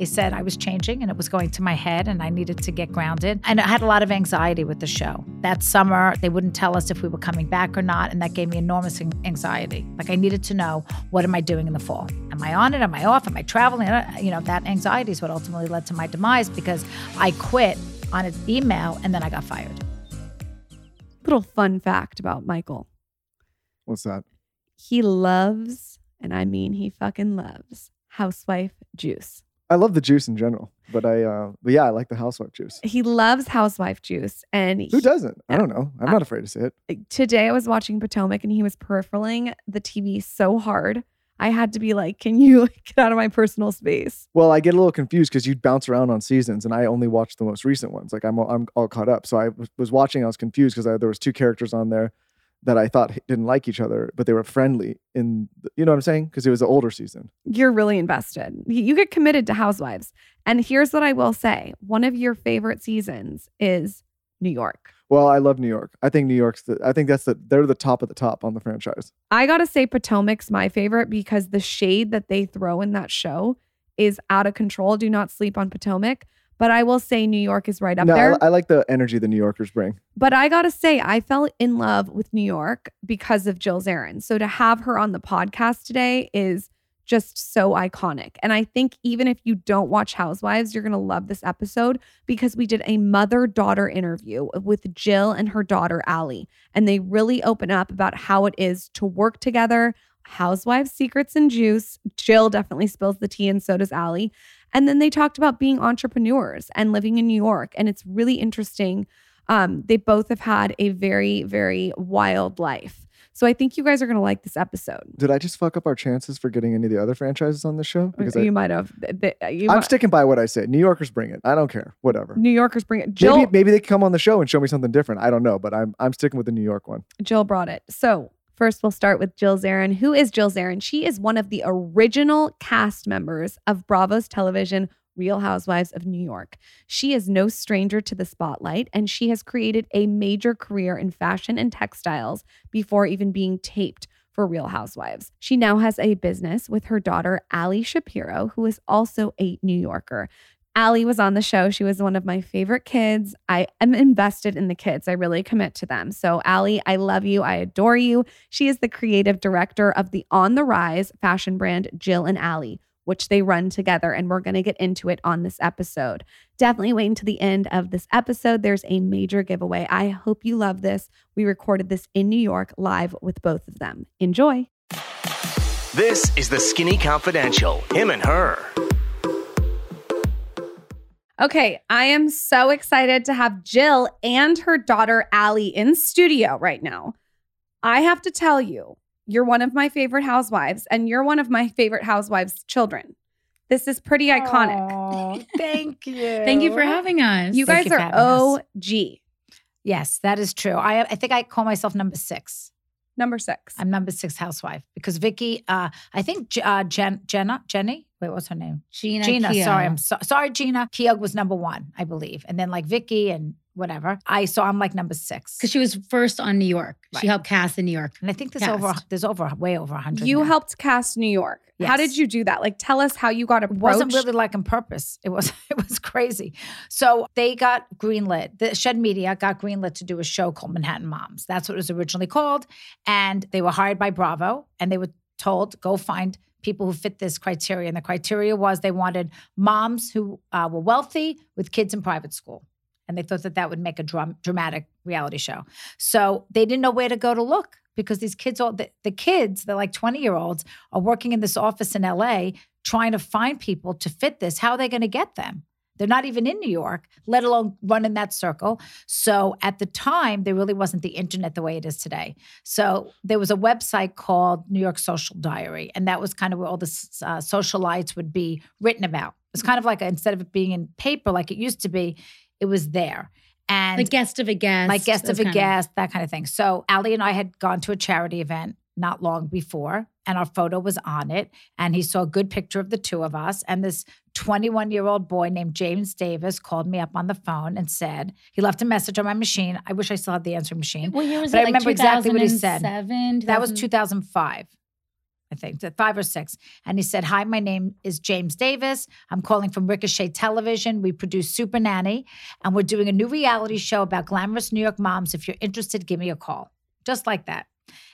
They said I was changing and it was going to my head and I needed to get grounded. And I had a lot of anxiety with the show. That summer, they wouldn't tell us if we were coming back or not. And that gave me enormous anxiety. Like I needed to know what am I doing in the fall? Am I on it? Am I off? Am I traveling? Uh, You know, that anxiety is what ultimately led to my demise because I quit on an email and then I got fired. Little fun fact about Michael. What's that? He loves, and I mean he fucking loves, housewife juice. I love the juice in general, but I, uh, but yeah, I like the housewife juice. He loves housewife juice. And Who he- doesn't? I don't know. I'm not afraid to say it. today I was watching Potomac and he was peripheraling the TV so hard. I had to be like, can you get out of my personal space? Well, I get a little confused because you'd bounce around on seasons, and I only watch the most recent ones. Like I'm, I'm all caught up. So I was, was watching. I was confused because there was two characters on there that I thought didn't like each other, but they were friendly. In the, you know what I'm saying? Because it was an older season. You're really invested. You you get committed to housewives. And here's what I will say one of your favorite seasons is New York. Well, I love New York. I think New York's the. I think that's the. They're the top of the top on the franchise. I gotta say, Potomac's my favorite because the shade that they throw in that show is out of control. Do not sleep on Potomac. But I will say New York is right up no, there. I, I like the energy the New Yorkers bring. but I gotta say, I fell in love with New York because of Jill Zarin. So to have her on the podcast today is just so iconic. And I think even if you don't watch Housewives, you're gonna love this episode because we did a mother daughter interview with Jill and her daughter Ally. And they really open up about how it is to work together, housewives, secrets, and juice. Jill definitely spills the tea, and so does Ally. And then they talked about being entrepreneurs and living in New York. And it's really interesting. Um, they both have had a very, very wild life. So I think you guys are going to like this episode. Did I just fuck up our chances for getting any of the other franchises on the show? Because I, you might have. th- you I'm might- sticking by what I said. New Yorkers bring it. I don't care. Whatever. New Yorkers bring it. Jill, maybe maybe they come on the show and show me something different. I don't know, but I'm I'm sticking with the New York one. Jill brought it. So first, we'll start with Jill Zarin. Who is Jill Zarin? She is one of the original cast members of Bravo's television Real Housewives of New York. She is no stranger to the spotlight, and she has created a major career in fashion and textiles before even being taped for Real Housewives. She now has a business with her daughter, Ally Shapiro, who is also a New Yorker. Ally was on the show. She was one of my favorite kids. I am invested in the kids. I really commit to them. So, Ally, I love you. I adore you. She is the creative director of the On the Rise fashion brand Jill and Ally, which they run together. And we're going to get into it on this episode. Definitely wait until the end of this episode. There's a major giveaway. I hope you love this. We recorded this in New York live with both of them. Enjoy. This is the Skinny Confidential. Him and her. Okay, I am so excited to have Jill and her daughter Ally in studio right now. I have to tell you, you're one of my favorite housewives, and you're one of my favorite housewives' children. This is pretty iconic. Aw, thank you. Thank you for having us. You Thank guys you are having us. OG. Yes, that is true. I I think I call myself number six. Number six. I'm number six housewife because Vicki, uh, I think uh, Jen, Jenna, Jenny, wait, what's her name? Jeana. Jeana. Keough. Sorry, I'm so, sorry, Jeana. Keough was number one, I believe, and then like Vicki and whatever. I so I'm like number six because she was first on New York. Right. She helped cast in New York. and I think there's Cast. over there's over way over a hundred. You now. helped cast New York. How did you do that? Like, tell us how you got It wasn't really like on purpose. It was it was crazy. So they got greenlit. The Shed Media got greenlit to do a show called Manhattan Moms. That's what it was originally called. And they were hired by Bravo and they were told go find people who fit this criteria. And the criteria was they wanted moms who uh, were wealthy with kids in private school. And they thought that that would make a dram- dramatic reality show. So they didn't know where to go to look because these kids, all the, the kids, they're like 20 year olds, are working in this office in LA trying to find people to fit this. How are they going to get them? They're not even in New York, let alone run in that circle. So at the time, there really wasn't the internet the way it is today. So there was a website called New York Social Diary, and that was kind of where all the uh, socialites would be written about. It's kind of like a, instead of it being in paper like it used to be, it was there. And the guest of a guest. like guest of a guest, that kind of thing. So Ally and I had gone to a charity event not long before, and our photo was on it. And he saw a good picture of the two of us. And this 21 year old boy named James Davis called me up on the phone and said he left a message on my machine. I wish I still had the answering machine. Year was But it? I Like remember exactly what he said. 2007, That was 2005. I think five or six. And he said, Hi, my name is James Davis. I'm calling from Ricochet Television. We produce Super Nanny, and we're doing a new reality show about glamorous New York moms. If you're interested, give me a call. Just like that.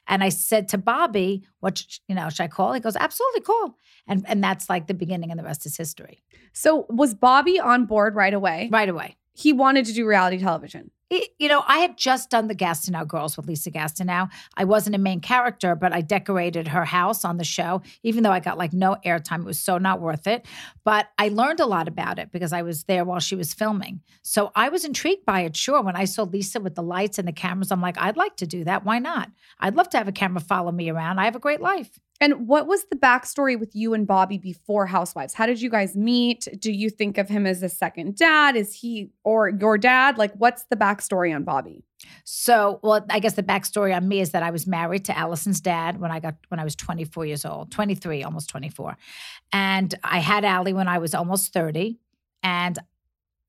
And I said to Bobby, What, you know, should I call? He goes, Absolutely, call. And, and that's like the beginning, and the rest is history. So was Bobby on board right away? Right away. He wanted to do reality television. You know, I had just done the Gastineau Girls with Lisa Gastineau. I wasn't a main character, but I decorated her house on the show, even though I got like no airtime. It was so not worth it. But I learned a lot about it because I was there while she was filming. So I was intrigued by it, sure. When I saw Lisa with the lights and the cameras, I'm like, I'd like to do that. Why not? I'd love to have a camera follow me around. I have a great life. And what was the backstory with you and Bobby before Housewives? How did you guys meet? Do you think of him as a second dad? Is he or your dad? Like, what's the backstory on Bobby? So, well, I guess the backstory on me is that I was married to Allison's dad when I got when I was 24 years old, 23, almost 24, and I had Allie when I was almost 30, and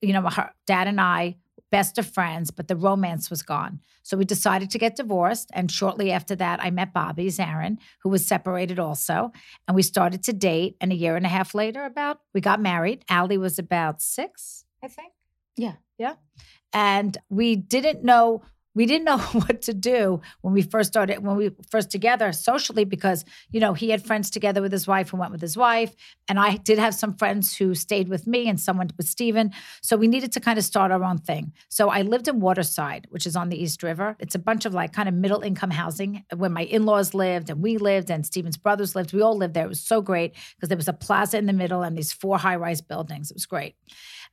you know, her dad and I best of friends, but the romance was gone. So we decided to get divorced, and shortly after that, I met Bobby Zarin, who was separated also, and we started to date. And a year and a half later, about we got married. Ally was about six, I think. Yeah. yeah, and we didn't know we didn't know what to do when we first started when we first together socially because you know he had friends together with his wife who went with his wife. And i did have some friends who stayed with me and someone with steven. So we needed to kind of start our own thing. So i lived in waterside which is on the east river. It's a bunch of like kind of middle income housing where my in-laws lived and we lived and steven's brothers lived. We all lived there. It was so great because there was a plaza in the middle and these four high-rise buildings. It was great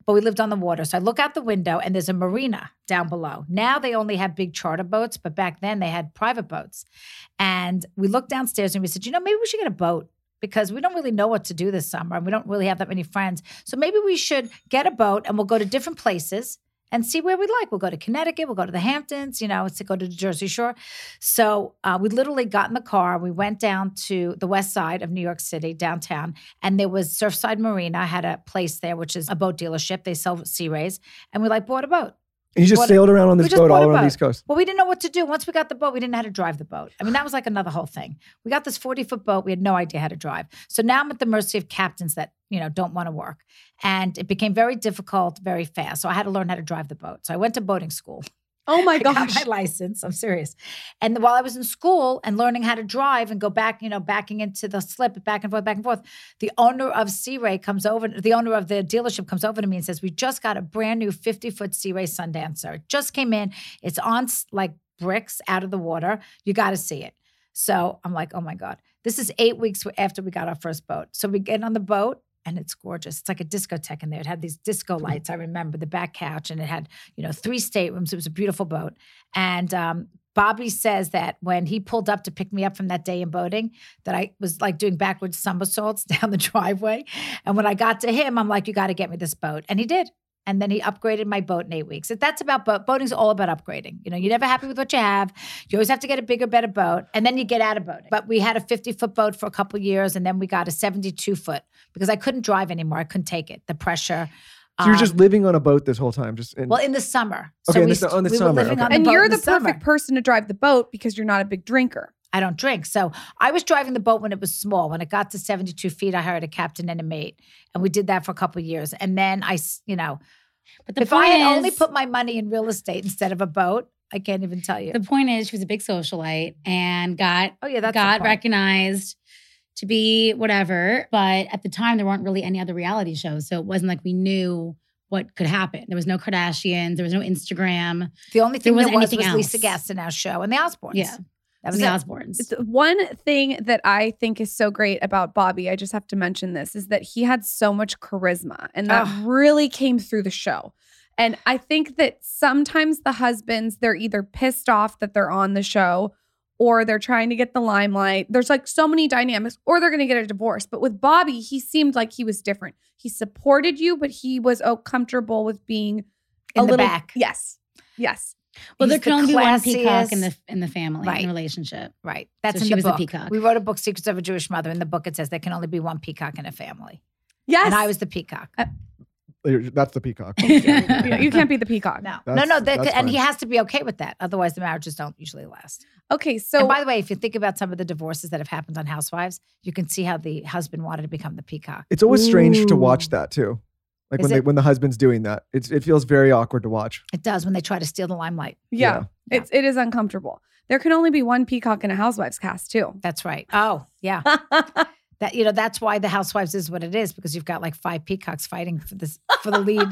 but we lived on the water. So I look out the window and there's a marina down below. Now they only have big charter boats, but back then they had private boats. And we looked downstairs and we said, you know, maybe we should get a boat because we don't really know what to do this summer and we don't really have that many friends. So maybe we should get a boat and we'll go to different places and see where we like. We'll go to Connecticut, we'll go to the Hamptons, you know, to go to the Jersey Shore. So uh, we literally got in the car. We went down to the west side of New York City, downtown, and there was Surfside Marina had a place there, which is a boat dealership. They sell Sea Rays, and we like bought a boat. You just What- sailed around on this boat all around the. East Coast. Well, we didn't know what to do. Once we got the boat, we didn't know how to drive the boat. I mean, that was like another whole thing. We got this 40 foot boat. We had no idea how to drive. So now I'm at the mercy of captains that, you know, don't want to work. And it became very difficult very fast. So I had to learn how to drive the boat. So I went to boating school. Oh my I got gosh. my license. I'm serious. And while I was in school and learning how to drive and go back, you know, backing into the slip, back and forth, back and forth, the owner of Sea Ray comes over, the owner of the dealership comes over to me and says, We just got a brand new 50 foot Sea Ray Sundancer. It just came in. It's on like bricks out of the water. You got to see it. So I'm like, Oh my God. This is eight weeks after we got our first boat. So we get on the boat and it's gorgeous. It's like a discotheque in there. It had these disco lights. I remember the back couch, and it had you know three staterooms. It was a beautiful boat. And um, Bobby says that when he pulled up to pick me up from that day in boating, that I was like doing backwards somersaults down the driveway. And when I got to him, I'm like, "You got to get me this boat," and he did. And then he upgraded my boat in eight weeks. That's about boat. Boating's all about upgrading. You know, you're never happy with what you have. You always have to get a bigger, better boat, and then you get out of boating. But we had a 50 foot boat for a couple years, and then we got a 72 foot because I couldn't drive anymore. I couldn't take it, the pressure. So you're just Um, living on a boat this whole time, just in, well in the summer. Okay, in we, the on the we summer, were living okay. on the and boat you're in the, perfect person to drive the boat because you're not a big drinker. I don't drink. So I was driving the boat when it was small. When it got to 72 feet, I hired a captain and a mate. And we did that for a couple of years. And then I, you know, But the if I had only put my money in real estate instead of a boat, I can't even tell you. The point is, she was a big socialite and got oh, yeah, that's got recognized to be whatever. But at the time, there weren't really any other reality shows, so it wasn't like we knew what could happen. There was no Kardashians, there was no Instagram. The only thing there wasn't was anything was Lisa else. our show and the Osbournes. Yeah, That was was the. Osbournes. One thing that I think is so great about Bobby, I just have to mention this, is that he had so much charisma and that really came through the show. And I think that sometimes the husbands, they're either pissed off that they're on the show or they're trying to get the limelight. There's like so many dynamics, or they're going to get a divorce. But with Bobby, he seemed like he was different. He supported you, but he was oh, comfortable with being a In the little back. Yes. Yes. Well, there He's can the only be one peacock in the in the family Right. in the relationship. Right. That's So in she the was the book. peacock. We wrote a book, Secrets of a Jewish Mother. In the book, it says there can only be one peacock in a family. Yes. And I was the peacock. Uh, You're- That's the peacock. you you can't be the peacock. No, no, That's- no. That, that's and he has to be okay with that. Otherwise, the marriages don't usually last. Okay, so and by the way, if you think about some of the divorces that have happened on Housewives, you can see how the husband wanted to become the peacock. It's always strange to watch that too. Like Is when they it? when the husband's doing that, it's it feels very awkward to watch. It does when they try to steal the limelight. yeah, Yeah. it's it is uncomfortable. There can only be one peacock in a housewives cast too. That's right. Oh, yeah. That you know, that's why the Housewives is what it is because you've got like five peacocks fighting for this for the lead.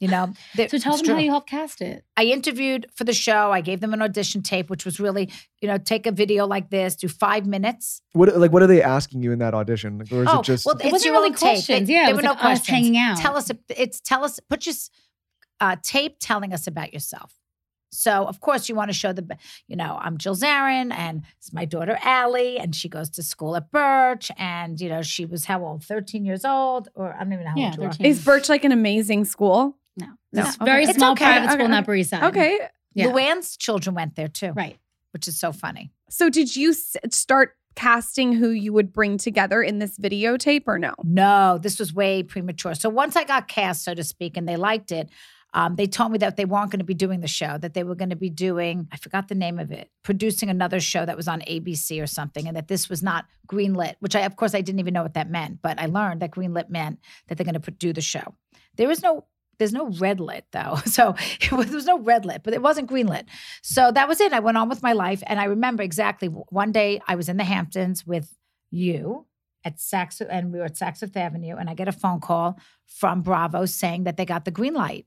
You know, They- So tell it's them how you helped cast it. I interviewed for the show. I gave them an audition tape, which was really, you know, take a video like this, do five minutes. What like what are they asking you in that audition? Like, or is oh, it just well, It it's wasn't your really own tape. questions. They- Yeah, it there was were no like us questions. hanging out. Tell us. It's tell us. Put your uh, tape telling us about yourself. So of course you want to show the, you know, I'm Jill Zarin and it's my daughter Ally, and she goes to school at Birch, and you know she was how old? 13 years old, or I don't even know how Yeah, old you 13. Is Birch like an amazing school? No, No, It's okay. very It's small okay. private Okay, school in okay. Upper East Side. Okay. Yeah. Luann's children went there too, Right. which is so funny. So did you start casting who you would bring together in this videotape or no? No, this was way premature. So once I got cast, so to speak, and they liked it, um, they told me that they weren't going to be doing the show, that they were going to be doing, I forgot the name of it, producing another show that was on ABC or something, and that this was not greenlit, which I, of course, I didn't even know what that meant, but I learned that greenlit meant that they're going to do the show. There is no, there's no red lit though. So was, there was no red lit, but it wasn't green lit. So that was it. I went on with my life. And I remember exactly one day I was in the Hamptons with you at Saks, and we were at Saks Fifth Avenue, and I get a phone call from Bravo saying that they got the green light.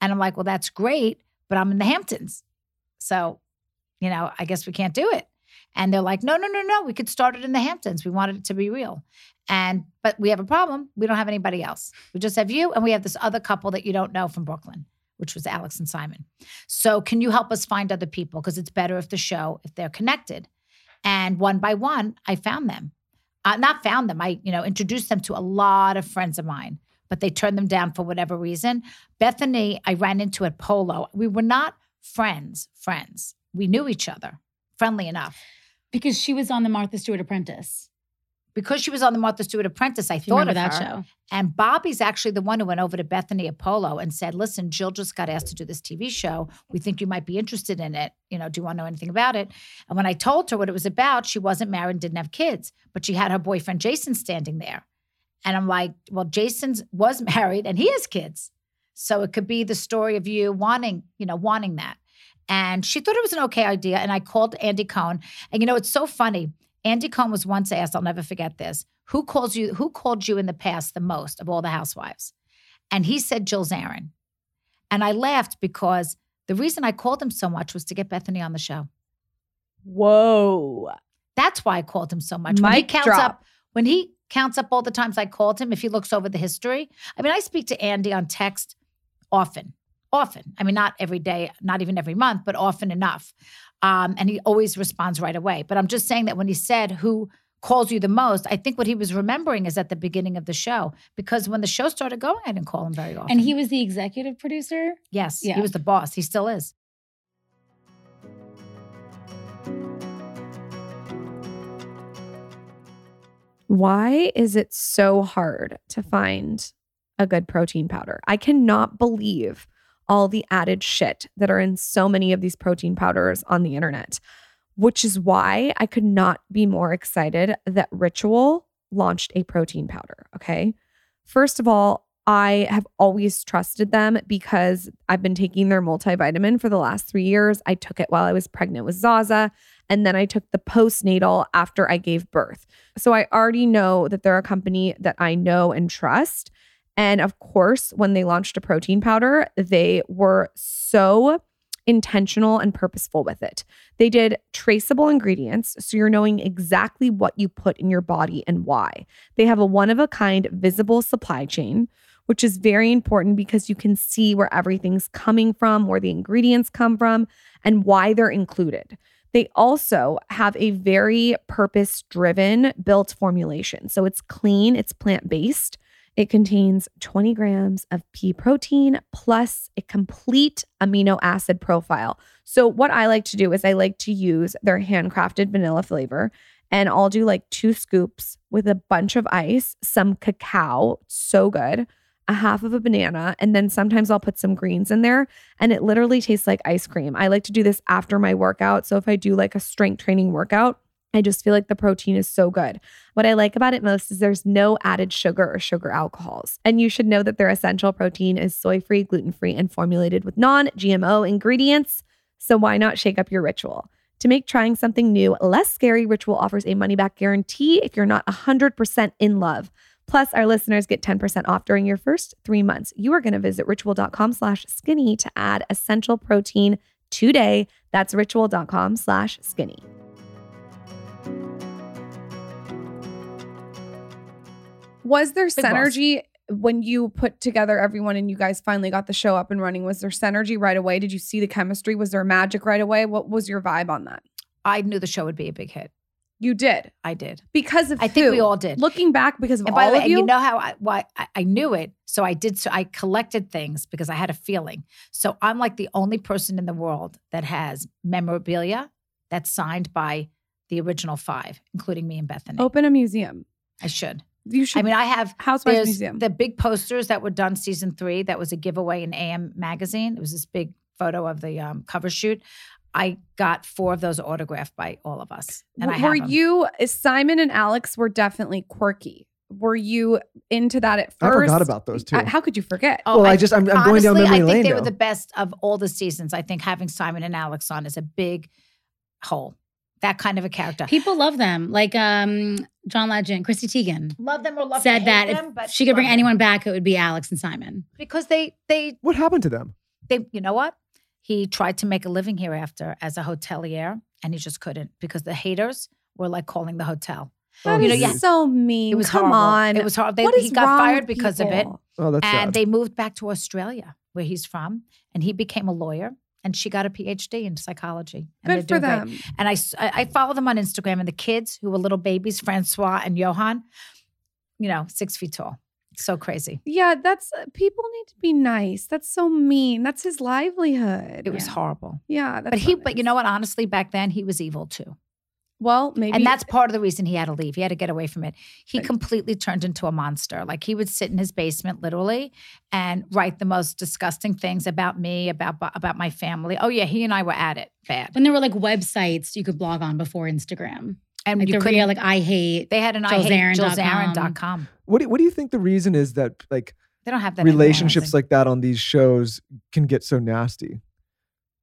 And I'm like, well, that's great, but I'm in the Hamptons. So, you know, I guess we can't do it. And they're like, no, no, no, no. We could start it in the Hamptons. We wanted it to be real. And, but we have a problem. We don't have anybody else. We just have you, and we have this other couple that you don't know from Brooklyn, which was Alex and Simon. So, can you help us find other people? Because it's better if the show, if they're connected. And one by one, I found them. Uh, not found them. I, you know, introduced them to a lot of friends of mine, but they turned them down for whatever reason. Bethany, I ran into at Polo. We were not friends, friends. We knew each other, friendly enough. Because she was on the Martha Stewart Apprentice. Because she was on the Martha Stewart Apprentice, I thought of that her. show. And Bobby's actually the one who went over to Bethany Apollo and said, Listen, Jill just got asked to do this TV show. We think you might be interested in it. You know, do you want to know anything about it? And when I told her what it was about, she wasn't married and didn't have kids, but she had her boyfriend Jason standing there. And I'm like, Well, Jason's was married and he has kids. So it could be the story of you wanting, you know, wanting that. And she thought it was an okay idea. And I called Andy Cohen. And you know, it's so funny. Andy Cohen was once asked, I'll never forget this, who calls you, who called you in the past the most of all the housewives? And he said Jill Zarin. And I laughed because the reason I called him so much was to get Bethany on the show. Whoa. That's why I called him so much. when he counts drop. up, when he counts up all the times I called him, if he looks over the history, I mean, I speak to Andy on text often, often. I mean, not every day, not even every month, but often enough. Um, and he always responds right away. But I'm just saying that when he said who calls you the most, I think what he was remembering is at the beginning of the show because when the show started going, I didn't call him very often. And he was the executive producer. yes, Yeah. he was the boss. He still is. Why is it so hard to find a good protein powder? I cannot believe all the added shit that are in so many of these protein powders on the internet, which is why I could not be more excited that Ritual launched a protein powder. Okay. First of all, I have always trusted them because I've been taking their multivitamin for the last three years. I took it while I was pregnant with Zaza, and then I took the postnatal after I gave birth. So I already know that they're a company that I know and trust. And of course, when they launched a protein powder, they were so intentional and purposeful with it. They did traceable ingredients, so you're knowing exactly what you put in your body and why. They have a one of a kind visible supply chain, which is very important because you can see where everything's coming from, where the ingredients come from, and why they're included. They also have a very purpose driven built formulation. So it's clean, it's plant based, It contains 20 grams of pea protein plus a complete amino acid profile. So, what I like to do is I like to use their handcrafted vanilla flavor, and I'll do like two scoops with a bunch of ice, some cacao, so good, a half of a banana, and then sometimes I'll put some greens in there, and it literally tastes like ice cream. I like to do this after my workout. So, if I do like a strength training workout, I just feel like the protein is so good. What I like about it most is there's no added sugar or sugar alcohols. And you should know that their essential protein is soy free, gluten free, and formulated with non GMO ingredients. So why not shake up your ritual? To make trying something new less scary, Ritual offers a money back guarantee if you're not 100% in love. Plus, our listeners get 10% off during your first three months. You are going to visit ritual.com slash skinny to add essential protein today. That's ritual.com slash skinny. Was there Big boss. synergy when you put together everyone and you guys finally got the show up and running? Was there synergy right away? Did you see the chemistry? Was there magic right away? What was your vibe on that? I knew the show would be a big hit. You did I did. because of I think we all did. Looking back, because of And by all the of way, and you, you know how I why I, I knew it. So I did. So I collected things because I had a feeling. So I'm like the only person in the world that has memorabilia that's signed by the original five, including me and Bethany. open a museum. I should. You should. I mean, I have Housewives Museum. the big posters that were done season three. That was a giveaway in AM magazine. It was this big photo of the um, cover shoot. I got four of those autographed by all of us, and I were you Simon and Alex were definitely quirky. Were you into that at first? I forgot about those two. I- how could you forget? Oh, Well, I just- I'm- I'm going down honestly, memory I think lane they were the best of all the seasons. I think having Simon and Alex on is a big hole. That kind of a character. People love them. Like um, John Legend, Chrissy Teigen love them or love said that hate if but she could bring them. anyone back, it would be Alex and Simon. because they they what happened to them? they you know what he tried to make a living hereafter as a hotelier and he just couldn't because the haters were like calling the hotel. That you know, is yeah. so mean. It was Come horrible. on. It was horrible. They, What is he got fired with because of it. Oh, that's and sad. they moved back to Australia, where he's from, and he became a lawyer. And she got a PhD in psychology. And Good for they're great. them. And I, s- I I follow them on Instagram, and the kids who were little babies, Francois and Johan, you know, six feet tall. So crazy. Yeah, that's uh, people need to be nice. That's so mean. That's his livelihood. It was horrible. Yeah, But he, but you know what? Honestly, back then he was evil too. well, maybe And that's part of the reason he had to leave. He had to get away from it. He Right. completely turned into a monster. Like he would sit in his basement literally and write the most disgusting things about me, about about my family. Oh yeah, he and I were at it bad. When there were like websites you could blog on before Instagram. And Like you the couldn't real, like I hate. they had an I hate JillZarin.com. JillZarin.com. What do, what do you think the reason is that like They don't have that anymore, I don't relationships think. like that on these shows can get so nasty?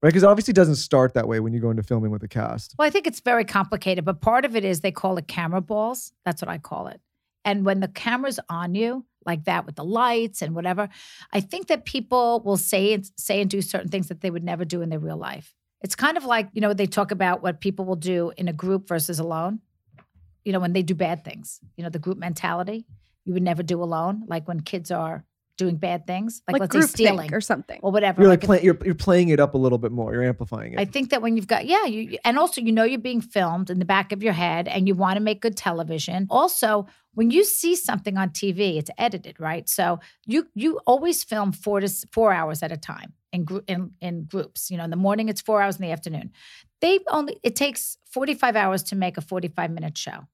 Right? Because obviously it obviously doesn't start that way when you go into filming with a cast. Well, I think it's very complicated, but part of it is they call it camera balls. That's what I call it. And when the camera's on you, like that with the lights and whatever, I think that people will say and say and do certain things that they would never do in their real life. It's kind of like, you know, they talk about what people will do in a group versus alone. You know, when they do bad things, you know, the group mentality you would never do alone. Like when kids are doing bad things, like, like, let's group say stealing or something. or whatever. You're like, if- play, you're you're playing it up a little bit more. You're amplifying it. I think that when you've got, yeah, you, you- and also you know you're being filmed in the back of your head and you want to make good television. Also, when you see something on TV, it's edited, right? So you you always film four to four hours at a time in gr- in in groups. You know, in the morning it's four hours, in the afternoon. They only it takes 45 hours to make a 45 minute show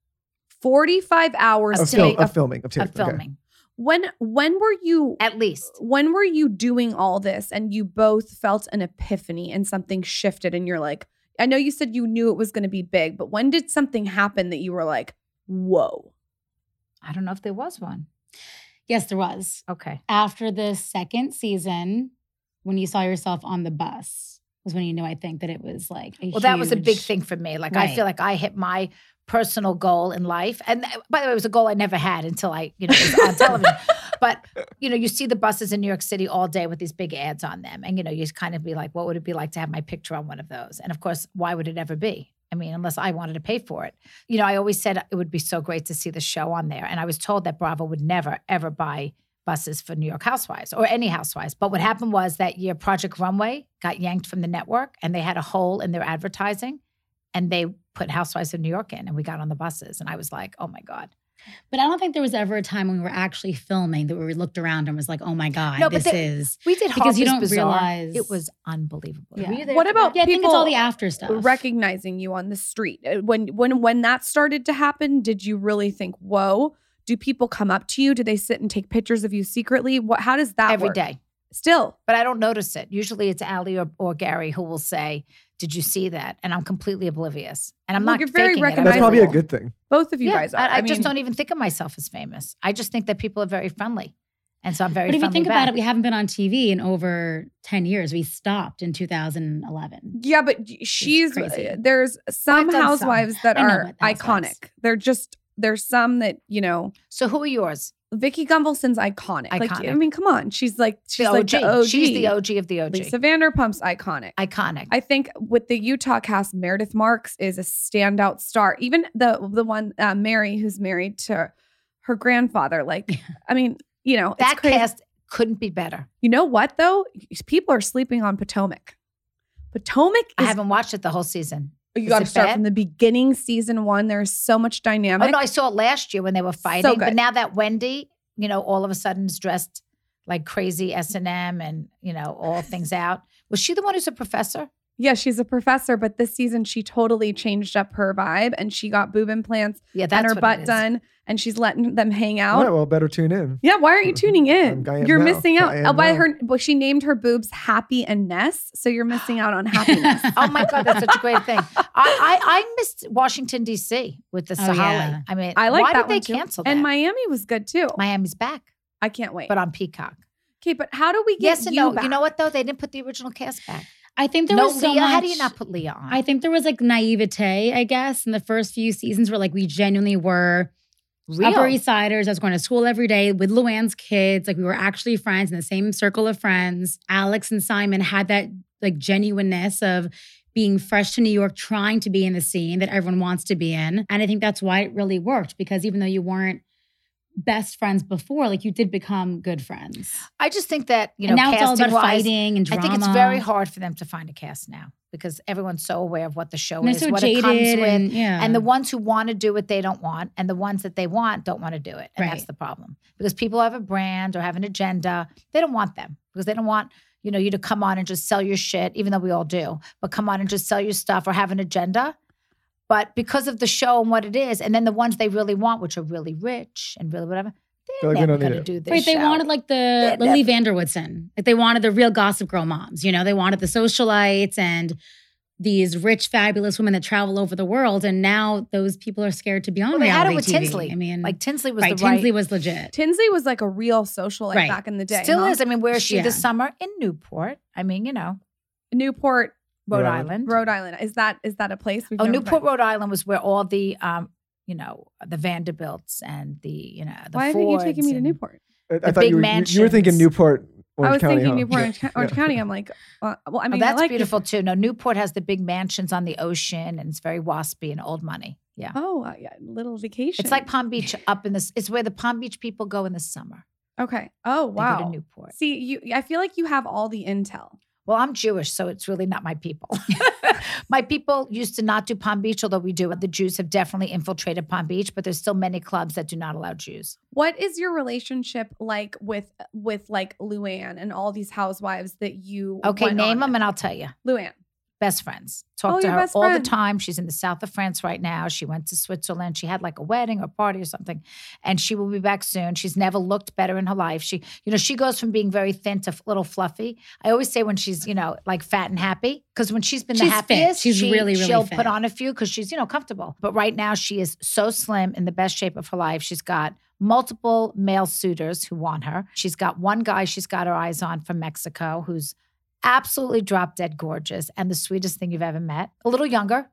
45 hours of, to fil- make of a, filming of, tape. of filming, when when were you at least. when were you doing all this and you both felt an epiphany and something shifted and you're like I know you said you knew it was going to be big, but when did something happen that you were like, "Whoa." I don't know if there was one. Yes, there was. Okay. After the second season, when you saw yourself on the bus, was when you knew, I think, that it was like a Well, that was a big thing for me. Like I feel like I hit my personal goal in life. And uh, by the way, it was a goal I never had until I, you know, was on television. But you know, you see the buses in New York City all day with these big ads on them, and you know, you kind of be like, what would it be like to have my picture on one of those? And of course, why would it ever be? I mean, unless I wanted to pay for it. You know, I always said it would be so great to see the show on there, and I was told that Bravo would never ever buy buses for New York Housewives or any housewives. But what happened was that year Project Runway got yanked from the network and they had a hole in their advertising and they put Housewives of New York in and we got on the buses. And I was like, oh my God. But I don't think there was ever a time when we were actually filming that we looked around and was like, "Oh my god, No, but this there- is." We did Because you don't Bazaar. realize- it was unbelievable. Yeah. Were What about that? Yeah, I think it's all the after stuff. recognizing you on the street Uh, when when when that started to happen did you really think whoa do people come up to you do they sit and take pictures of you secretly what how does that every work? day? still But I don't notice it. Usually it's Ally or, or Gary who will say, Did you see that? And I'm completely oblivious. And I'm Well, not you're very faking That's probably a good thing. both of you yeah, guys are I, I just mean, don't even think of myself as famous. I just think that people are very friendly. And so I'm very But if you friendly think about it, we haven't been on TV in over 10 years. We stopped in 2011. yeah but she's crazy. there's some I've some. housewives that I are but iconic they're just there's some that you know So who are yours? Vicki Gunvalson's iconic. Like, I mean, come on. She's like, she's the like OG. the OG. She's the OG of the OG. Lisa Vanderpump's iconic. Iconic. I think with the Utah cast, Meredith Marks is a standout star. Even the the one uh, Mary, who's married to her grandfather. Like, I mean, you know, it's that cast couldn't be better. You know what though? People are sleeping on Potomac. Potomac I haven't watched it the whole season. You got to start bad? from the beginning. Season one. There's so much oh, dynamic. Oh no, I saw it last year when they were fighting. good. But now that Wendy, you know, all of a sudden is dressed like crazy S and M and you know all things out. Was she the one who's a professor? Yeah, she's a professor, but this season she totally changed up her vibe and she got boob implants Yeah, that's and her butt done, and she's letting them hang All out. right, well, better tune in. Yeah, why aren't you tuning in? You're now. missing out. I am Oh, by now. her, well, she named her boobs Happy and Ness, so you're missing out on happiness. Oh my God, that's such a great thing. I I, I missed Washington D.C. with the Oh, Salahi. yeah. I mean, I like why that did they one too. cancel that? And Miami was good too. Miami's back, I can't wait. but on Peacock. okay, but how do we get Yes and you no. back? You know what though? They didn't put the original cast back. I think there no was so Leah. much. How do you not put Leah on? I think there was like naivete, I guess, in the first few seasons where like we genuinely were Real. Upper East Siders. I was going to school every day with Luann's kids. Like we were actually friends in the same circle of friends. Alex and Simon had that like genuineness of being fresh to New York, trying to be in the scene that everyone wants to be in. And I think that's why it really worked because even though you weren't best friends before, like you did become good friends. I just think that you know, and now it's all about casting-wise, fighting and drama. I think it's very hard for them to find a cast now because everyone's so aware of what the show And is, so what it comes with. and yeah. And the ones who want to do it, they don't want. And the ones that they want don't want to do it. And that's the problem. Because people have a brand or have an agenda. They don't want them because they don't want, you know, you to come on and just sell your shit, even though we all do, but come on and just sell your stuff or have an agenda. But because of the show and what it is, and then the ones they really want, which are really rich and really whatever, they're They're like, never don't going to do this. Right, they show. wanted like the Lily van der Woodsen. Like they wanted the real Gossip Girl moms. You know, they wanted the socialites and these rich, fabulous women that travel over the world. And now those people are scared to be on Well, they had it reality with TV. Tinsley. I mean, like Tinsley was right, the right. Tinsley was legit. Tinsley was like a real socialite Right. back in the day. Still huh? is. I mean, where is she Yeah. this summer? In Newport. I mean, you know, Newport, Rhode Rhode Island. Rhode Island. Is that is that a place? We've Oh, Newport, been. Rhode Island was where all the, um, you know, the Vanderbilts and the, you know, the Why haven't you taken Fords me to Newport? I, I thought big you were, you- you were thinking. Newport, Orange I was County. thinking huh? Newport, Orange, Yeah. Orange County. I'm like, uh, well, I Oh, mean, I that's like beautiful too. No, Newport has the big mansions on the ocean and it's very waspy and old money. Yeah. Oh, uh, yeah, little vacation. It's like Palm Beach up in this. It's where the Palm Beach people go in the summer. okay. Oh They wow. go to Newport. See, you. I feel like you have all the intel. Well, I'm Jewish, so it's really not my people. my people used to not do Palm Beach, although we do. The Jews have definitely infiltrated Palm Beach, but there's still many clubs that do not allow Jews. What is your relationship like with with like Luann and all these housewives that you? Okay, name on them and I'll tell you. Luann. Best friends. Talk Oh, to her all friend. the time. She's in the south of France right now. She went to Switzerland. She had like a wedding or party or something, and she will be back soon. She's never looked better in her life. She, you know, she goes from being very thin to a little fluffy. I always say when she's, you know, like fat and happy, because when she's been She's the happiest, She's she, really, really she'll fit. put on a few because she's, you know, comfortable. But right now she is so slim in the best shape of her life. She's got multiple male suitors who want her. She's got one guy she's got her eyes on from Mexico who's absolutely drop dead gorgeous and the sweetest thing you've ever met. A little younger,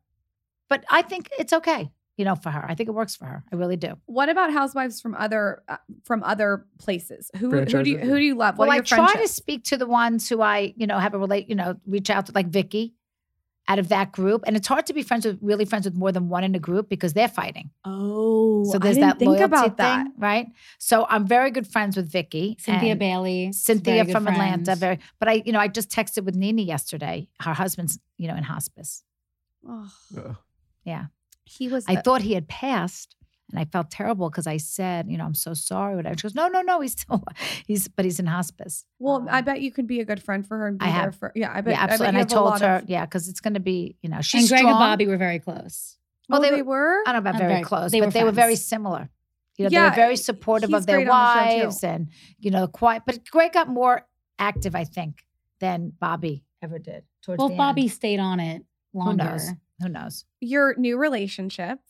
but I think it's okay, you know, for her. I think it works for her. I really do. What about housewives from other uh, from other places? Who who do you who do you love? What well, are I try to speak to the ones who I, you know, have a relate, you know, reach out to like Vicki out of that group. And it's hard to be friends with really friends with more than one in a group because they're fighting. Oh, So there's I didn't that think loyalty about that. right? So I'm very good friends with Vicki. Cynthia Bailey. Cynthia very good from Atlanta. Very, but I, you know, I just texted with NeNe yesterday. Her husband's, you know, in hospice. Oh, Yeah. he was. I the- thought he had passed, And I felt terrible because I said, you know, I'm so sorry. Whatever. She goes, no, no, no, he's still, he's, but he's in hospice. Well, Um, I bet you could be a good friend for her and be I there for. Yeah, I bet. yeah, I bet absolutely. you and I have a told lot her, of- yeah, because it's going to be, you know, she's and Gregg strong. and Bobby were very close. Oh, they they, were- were. I don't know about very very- close, they but were they were very similar. You know, they Yeah, were very supportive of their great on the wives and, you know, quiet. But Gregg got more active, I think, than Bobby ever did. Towards Well, the Bobby end. stayed on it Who longer. knows? Who knows? Your new relationship.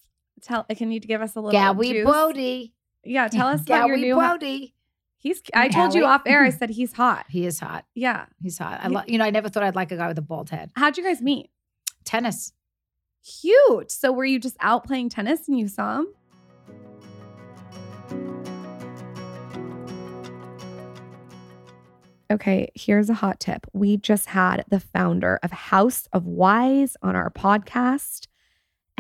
Tell. Can you give us a little? Gowie juice? Brody. Yeah, tell us about your new. Brody. He's. I told you off air. I said he's hot. He is hot. Yeah. He's hot. I lo- you know, I never thought I'd like a guy with a bald head. How'd you guys meet? Tennis. Cute. So were you just out playing tennis and you saw him? Okay, here's a hot tip. We just had the founder of House of Wise on our podcast,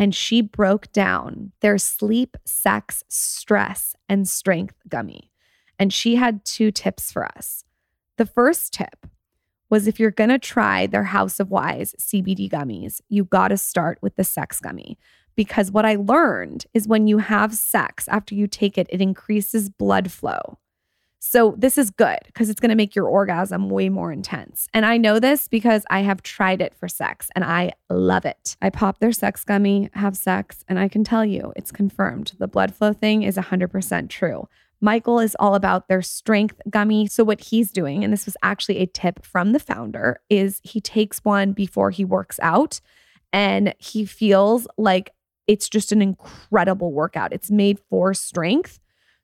and she broke down their sleep, sex, stress, and strength gummy. And she had two tips for us. The first tip was if you're going to try their House of Wise CBD gummies, you got to start with the sex gummy. Because what I learned is when you have sex after you take it, it increases blood flow. So this is good because it's going to make your orgasm way more intense. And I know this because I have tried it for sex and I love it. I pop their sex gummy, have sex, and I can tell you it's confirmed. The blood flow thing is 100% true. Michael is all about their strength gummy. So, what he's doing, and this was actually a tip from the founder, is he takes one before he works out and he feels like it's just an incredible workout. It's made for strength.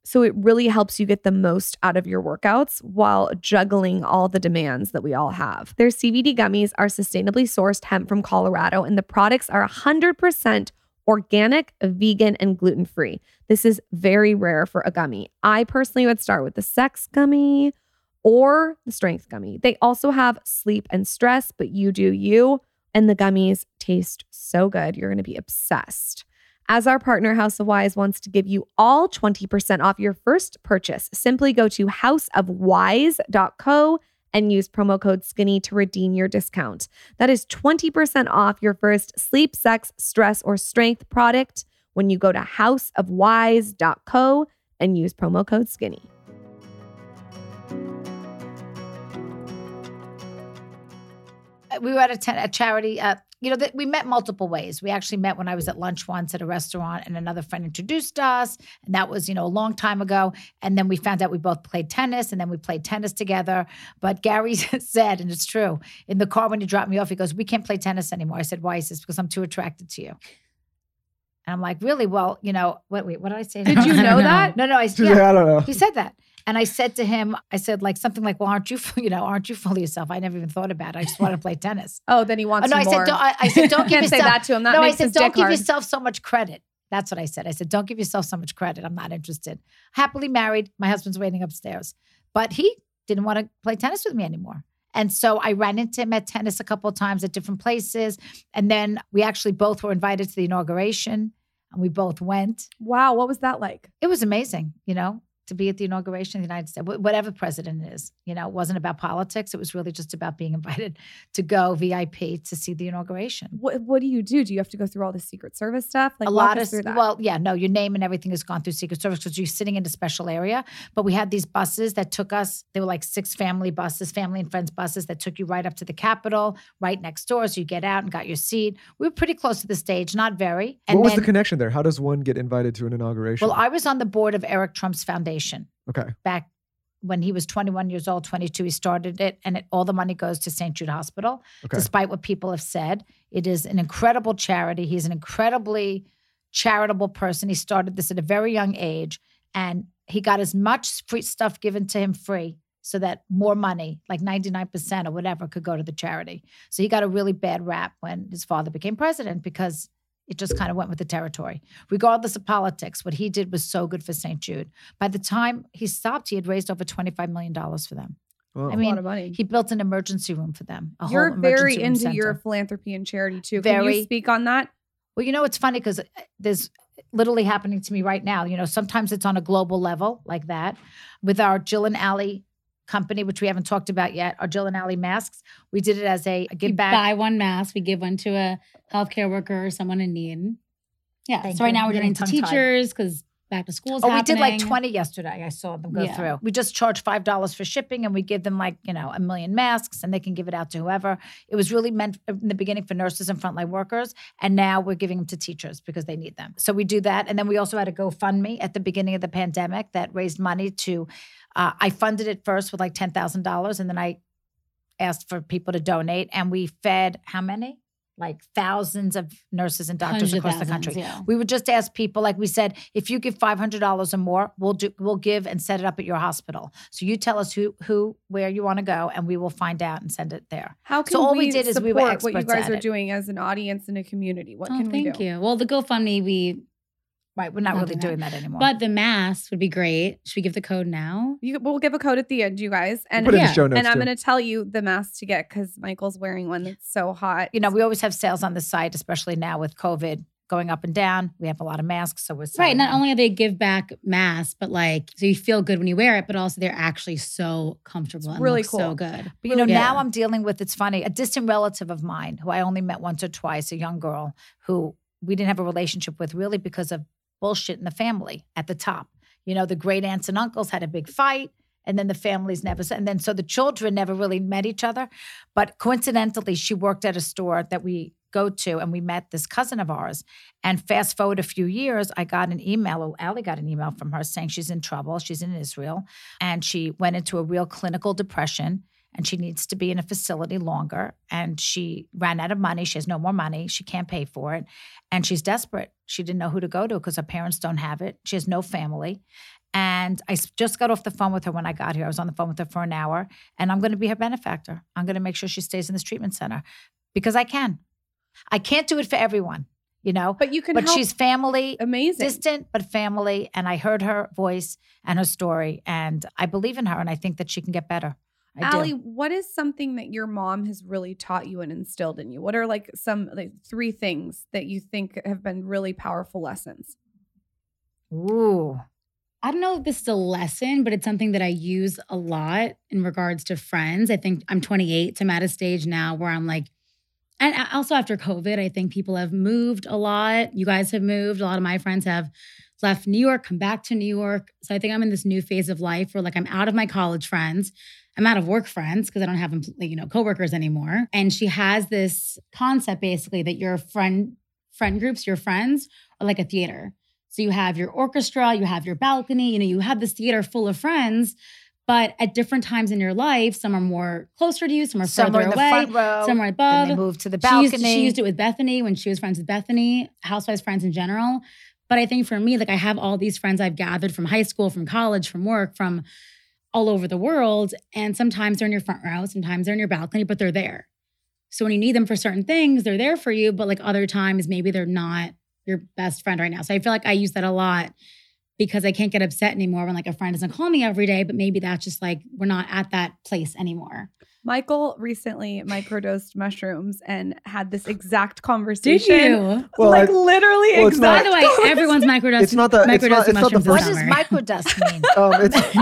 So, it really helps you get the most out of your workouts while juggling all the demands that we all have. Their CBD gummies are sustainably sourced hemp from Colorado, and the products are 100% organic, vegan, and gluten free. This is very rare for a gummy. I personally would start with the sex gummy or the strength gummy. They also have sleep and stress, but you do you. And the gummies taste so good. You're going to be obsessed. As our partner, House of Wise wants to give you all 20% off your first purchase, simply go to houseofwise.co and use promo code SKINNY to redeem your discount. That is 20% off your first sleep, sex, stress, or strength product when you go to houseofwise.co and use promo code SKINNY. We were at a, ten- a charity. Uh, you know, that we met multiple ways. We actually met when I was at lunch once at a restaurant, and another friend introduced us, and that was you know a long time ago. And then we found out we both played tennis, and then we played tennis together. But Gary said, and it's true, in the car when he dropped me off, he goes, "We can't play tennis anymore." I said, "Why?" He says, "Because I'm too attracted to you." And I'm like, "Really? Well, you know, what? Wait, what did I say? Did you know know. that? No, no, I like, yeah, I don't know. he said that. And I said to him, I said like something like, "Well, aren't you, full- you know, aren't you full of yourself?" I never even thought about it. I just want to play tennis. Oh, then he Oh, wants no, I said, more. don't, I, I said, don't give yourself. say that to him. That no, I said, don't give hard. yourself so much credit. That's what I said. I said, don't give yourself so much credit. I'm not interested. Happily married. My husband's waiting upstairs, but he didn't want to play tennis with me anymore. And so I ran into him at tennis a couple of times at different places. And then we actually both were invited to the inauguration and we both went. Wow, what was that like? It was amazing, you know, to be at the inauguration of the United States, whatever president it is. You know, it wasn't about politics. It was really just about being invited to go VIP to see the inauguration. What What do you do? Do you have to go through all the Secret Service stuff? Like a lot of well, yeah, no, your name and everything has gone through Secret Service because you're sitting in a special area. But we had these buses that took us. They were like six family buses, family and friends buses that took you right up to the Capitol, right next door. So you get out and got your seat. We were pretty close to the stage, not very. And what was then, the connection there? How does one get invited to an inauguration? well, I was on the board of Eric Trump's foundation okay. back when he was 21 years old, 22. He started it, and it, all the money goes to St. Jude Hospital. Okay. Despite what people have said, it is an incredible charity. He's an incredibly charitable person. He started this at a very young age, and he got as much free stuff given to him free so that more money, like 99% or whatever, could go to the charity. So he got a really bad rap when his father became president because it just kind of went with the territory. Regardless of politics, what he did was so good for St. Jude. By the time he stopped, he had raised over $25 million for them. Wow. I a mean, lot of money. He built an emergency room for them. A You're whole very room into center. your philanthropy and charity too. Can you speak on that? Well, you know, it's funny because uh, there's literally happening to me right now. You know, sometimes it's on a global level like that. With our Jill and Ally company, which we haven't talked about yet, our Jill and Ally masks, we did it as a, a give back. buy one mask, we give one to a healthcare worker or someone in need. Yeah. Thank so right you. now we're doing getting to teachers because back to school is Oh, we did like 20 yesterday. I saw them go Yeah. through. We just charge $5 for shipping and we give them like, you know, a million masks and they can give it out to whoever. It was really meant in the beginning for nurses and frontline workers. And now we're giving them to teachers because they need them. So we do that. And then we also had a GoFundMe at the beginning of the pandemic that raised money to, uh, I funded it first with like $10,000 and then I asked for people to donate and we fed how many? Like thousands of nurses and doctors Hundreds of across the country. yeah. We would just ask people, like we said, if you give five hundred dollars or more, we'll do we'll give and set it up at your hospital. So you tell us who who where you want to go, and we will find out and send it there. How can So all we, we did is we were support what you guys at are it. doing as an audience and a community? What Oh, can we do? thank do? you. Well, the GoFundMe, we, Right, we're not Not really doing doing that anymore. but the masks would be great. Should we give the code now? You, we'll give a code at the end, you guys, and Put it in Yeah. the show notes. and I'm going to tell you the mask to get because Michael's wearing one that's so hot. you know, we always have sales on the site, especially now with COVID going up and down. We have a lot of masks, so we're Right. Not them. only are they give back masks, but like, so you feel good when you wear it, but also they're actually so comfortable. It's and really look So good. But you know, Yeah. now I'm dealing with it's funny, a distant relative of mine who I only met once or twice, a young girl who we didn't have a relationship with really because of bullshit in the family at the top. You know, the great aunts and uncles had a big fight. And then the families never, and then so the children never really met each other. But coincidentally, she worked at a store that we go to, and we met this cousin of ours. And fast forward a few years, I got an email, or Ally got an email from her saying she's in trouble. She's in Israel, and she went into a real clinical depression and she needs to be in a facility longer. And she ran out of money. She has no more money. She can't pay for it. And she's desperate. She didn't know who to go to because her parents don't have it. She has no family. And I just got off the phone with her when I got here. I was on the phone with her for an hour, and I'm going to be her benefactor. I'm going to make sure she stays in this treatment center because I can. I can't do it for everyone, you know, but you can. but she's family amazing. distant but family and i heard her voice and her story and i believe in her and i think that she can get better I Ally, do. what is something that your mom has really taught you and instilled in you? What are like some like three things that you think have been really powerful lessons? Ooh. I don't know if this is a lesson, but it's something that I use a lot in regards to friends. I think I'm 28, so I'm at a stage now where I'm like, and also after COVID, I think people have moved a lot. You guys have moved. A lot of my friends have left New York, come back to New York. So I think I'm in this new phase of life where like I'm out of my college friends. I'm out of work friends because I don't have like, you know coworkers anymore. And she has this concept basically that your friend friend groups, your friends are like a theater. So you have your orchestra, you have your balcony, you know, you have this theater full of friends, but at different times in your life, some are more closer to you, some are Some further are away, row. some are Then above. they moved to the She used, balcony. she used it with Bethenny when she was friends with Bethenny, housewives friends in general. But I think for me, like I have all these friends I've gathered from high school, from college, from work, from all over the world. And sometimes they're in your front row, sometimes they're in your balcony, but they're there. So when you need them for certain things, they're there for you. But like other times, maybe they're not your best friend right now. So I feel like I use that a lot because I can't get upset anymore when like a friend doesn't call me every day. But maybe that's just like we're not at that place anymore. Michael recently microdosed mushrooms and had this exact conversation. Did you? Well, like I- literally well, it's exact. By the way, everyone's microdosing. It's not the- it's not- it's not the what does summer. microdust mean? Um, it's,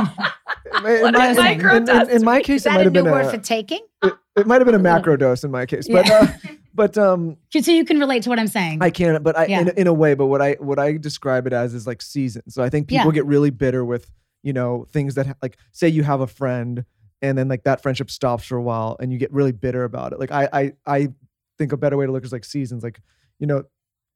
in, my, in- in- in- in my Is case, it might have new been word a, for taking? it, it might have been a macro dose in my case, but uh, but um, So you can relate to what I'm saying. I can, but I in, Yeah. in a way, but what I what I describe it as is like seasons. So I think people Yeah. get really bitter with you know things that like say you have a friend and then like that friendship stops for a while and you get really bitter about it. Like I I I think a better way to look is like seasons. Like you know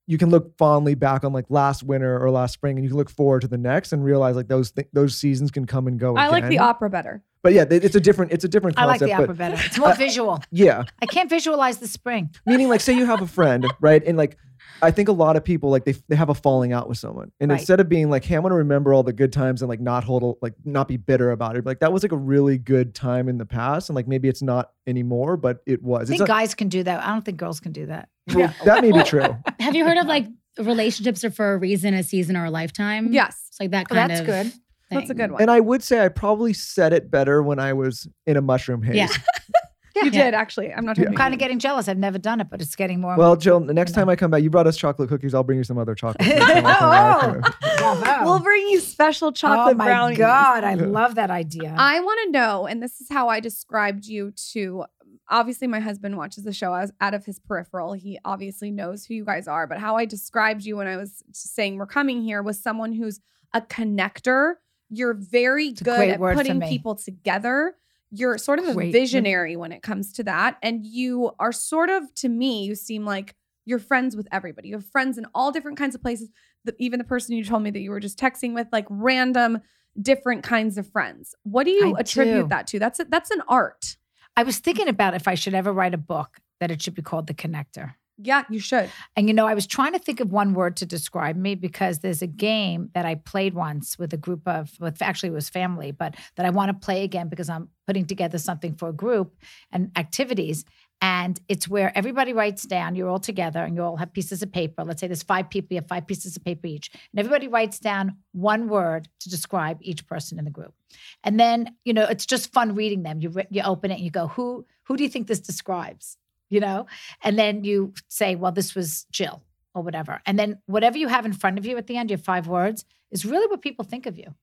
you can look fondly back on like last winter or last spring and you can look forward to the next and realize like those th- those seasons can come and go. I like the opera better. But yeah, it's a different it's a different I like the opera but better. It's more visual. yeah, I can't visualize the spring. meaning like say you have a friend right and like i think a lot of people like they, they have a falling out with someone and Right. instead of being like hey i'm gonna remember all the good times and like not hold a- like not be bitter about it like that was like a really good time in the past and like maybe it's not anymore but it was I it's think not- guys can do that. I don't think girls can do that. well, that may be true Have you heard of like relationships are for a reason, a season, or a lifetime? Yes. It's like that Oh, kind that's of. good. That's a good one. and i would say i probably said it better when i was in a mushroom haze Yeah. you Yeah. did actually. I'm not Yeah. I'm kind of getting jealous. I've never done it, but it's getting more. well jill the next you know. time i come back you brought us chocolate cookies i'll bring you some other chocolate cookies next time I come back. Oh, Bravo. We'll bring you special chocolate oh my brownies. god, I love that idea. I want to know, and this is how I described you to obviously my husband watches the show as out of his peripheral. He obviously knows who you guys are, but how I described you when I was saying we're coming here was someone who's a connector. You're very a good at putting people together. You're sort of a visionary when it comes to that. And you are sort of, to me, you seem like you're friends with everybody. You have friends in all different kinds of places. The, even the person you told me that you were just texting with, like random, different kinds of friends. What do you I attribute do. that to? That's a, that's an art. I was thinking about if I should ever write a book that it should be called The Connector. Yeah, you should. And you know, I was trying to think of one word to describe me because there's a game that I played once with a group of, with actually it was family, but that I want to play again because I'm putting together something for a group and activities. And it's where everybody writes down, you're all together and you all have pieces of paper. Let's say there's five people, you have five pieces of paper each. And everybody writes down one word to describe each person in the group. And then, you know, it's just fun reading them. You, you open it and you go, who, who do you think this describes? You know? And then you say, well, this was Jill or whatever. And then whatever you have in front of you at the end, your five words, is really what people think of you.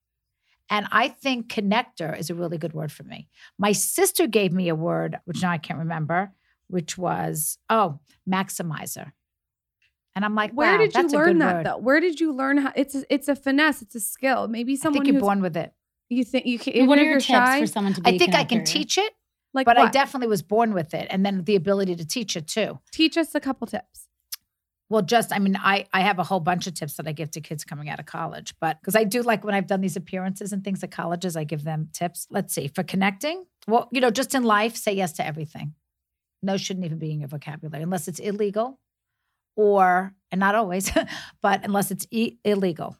And I think connector is a really good word for me. My sister gave me a word, which now I can't remember, which was, oh, maximizer. And I'm like, Where wow, did you that's learn that word. though? Where did you learn how? It's a, it's a finesse. It's a skill. Maybe I someone think you're born with it. you think you can. What are your if tips shy, for someone to be? I a think I can teach it, like but I definitely was born with it. And then the ability to teach it too. teach us a couple tips. Well, just I mean, I I have a whole bunch of tips that I give to kids coming out of college, but because I do like when I've done these appearances and things at colleges, I give them tips. Let's see for connecting. Well, you know, just in life, say yes to everything. No shouldn't even be in your vocabulary unless it's illegal, or and not always, but unless it's e- illegal,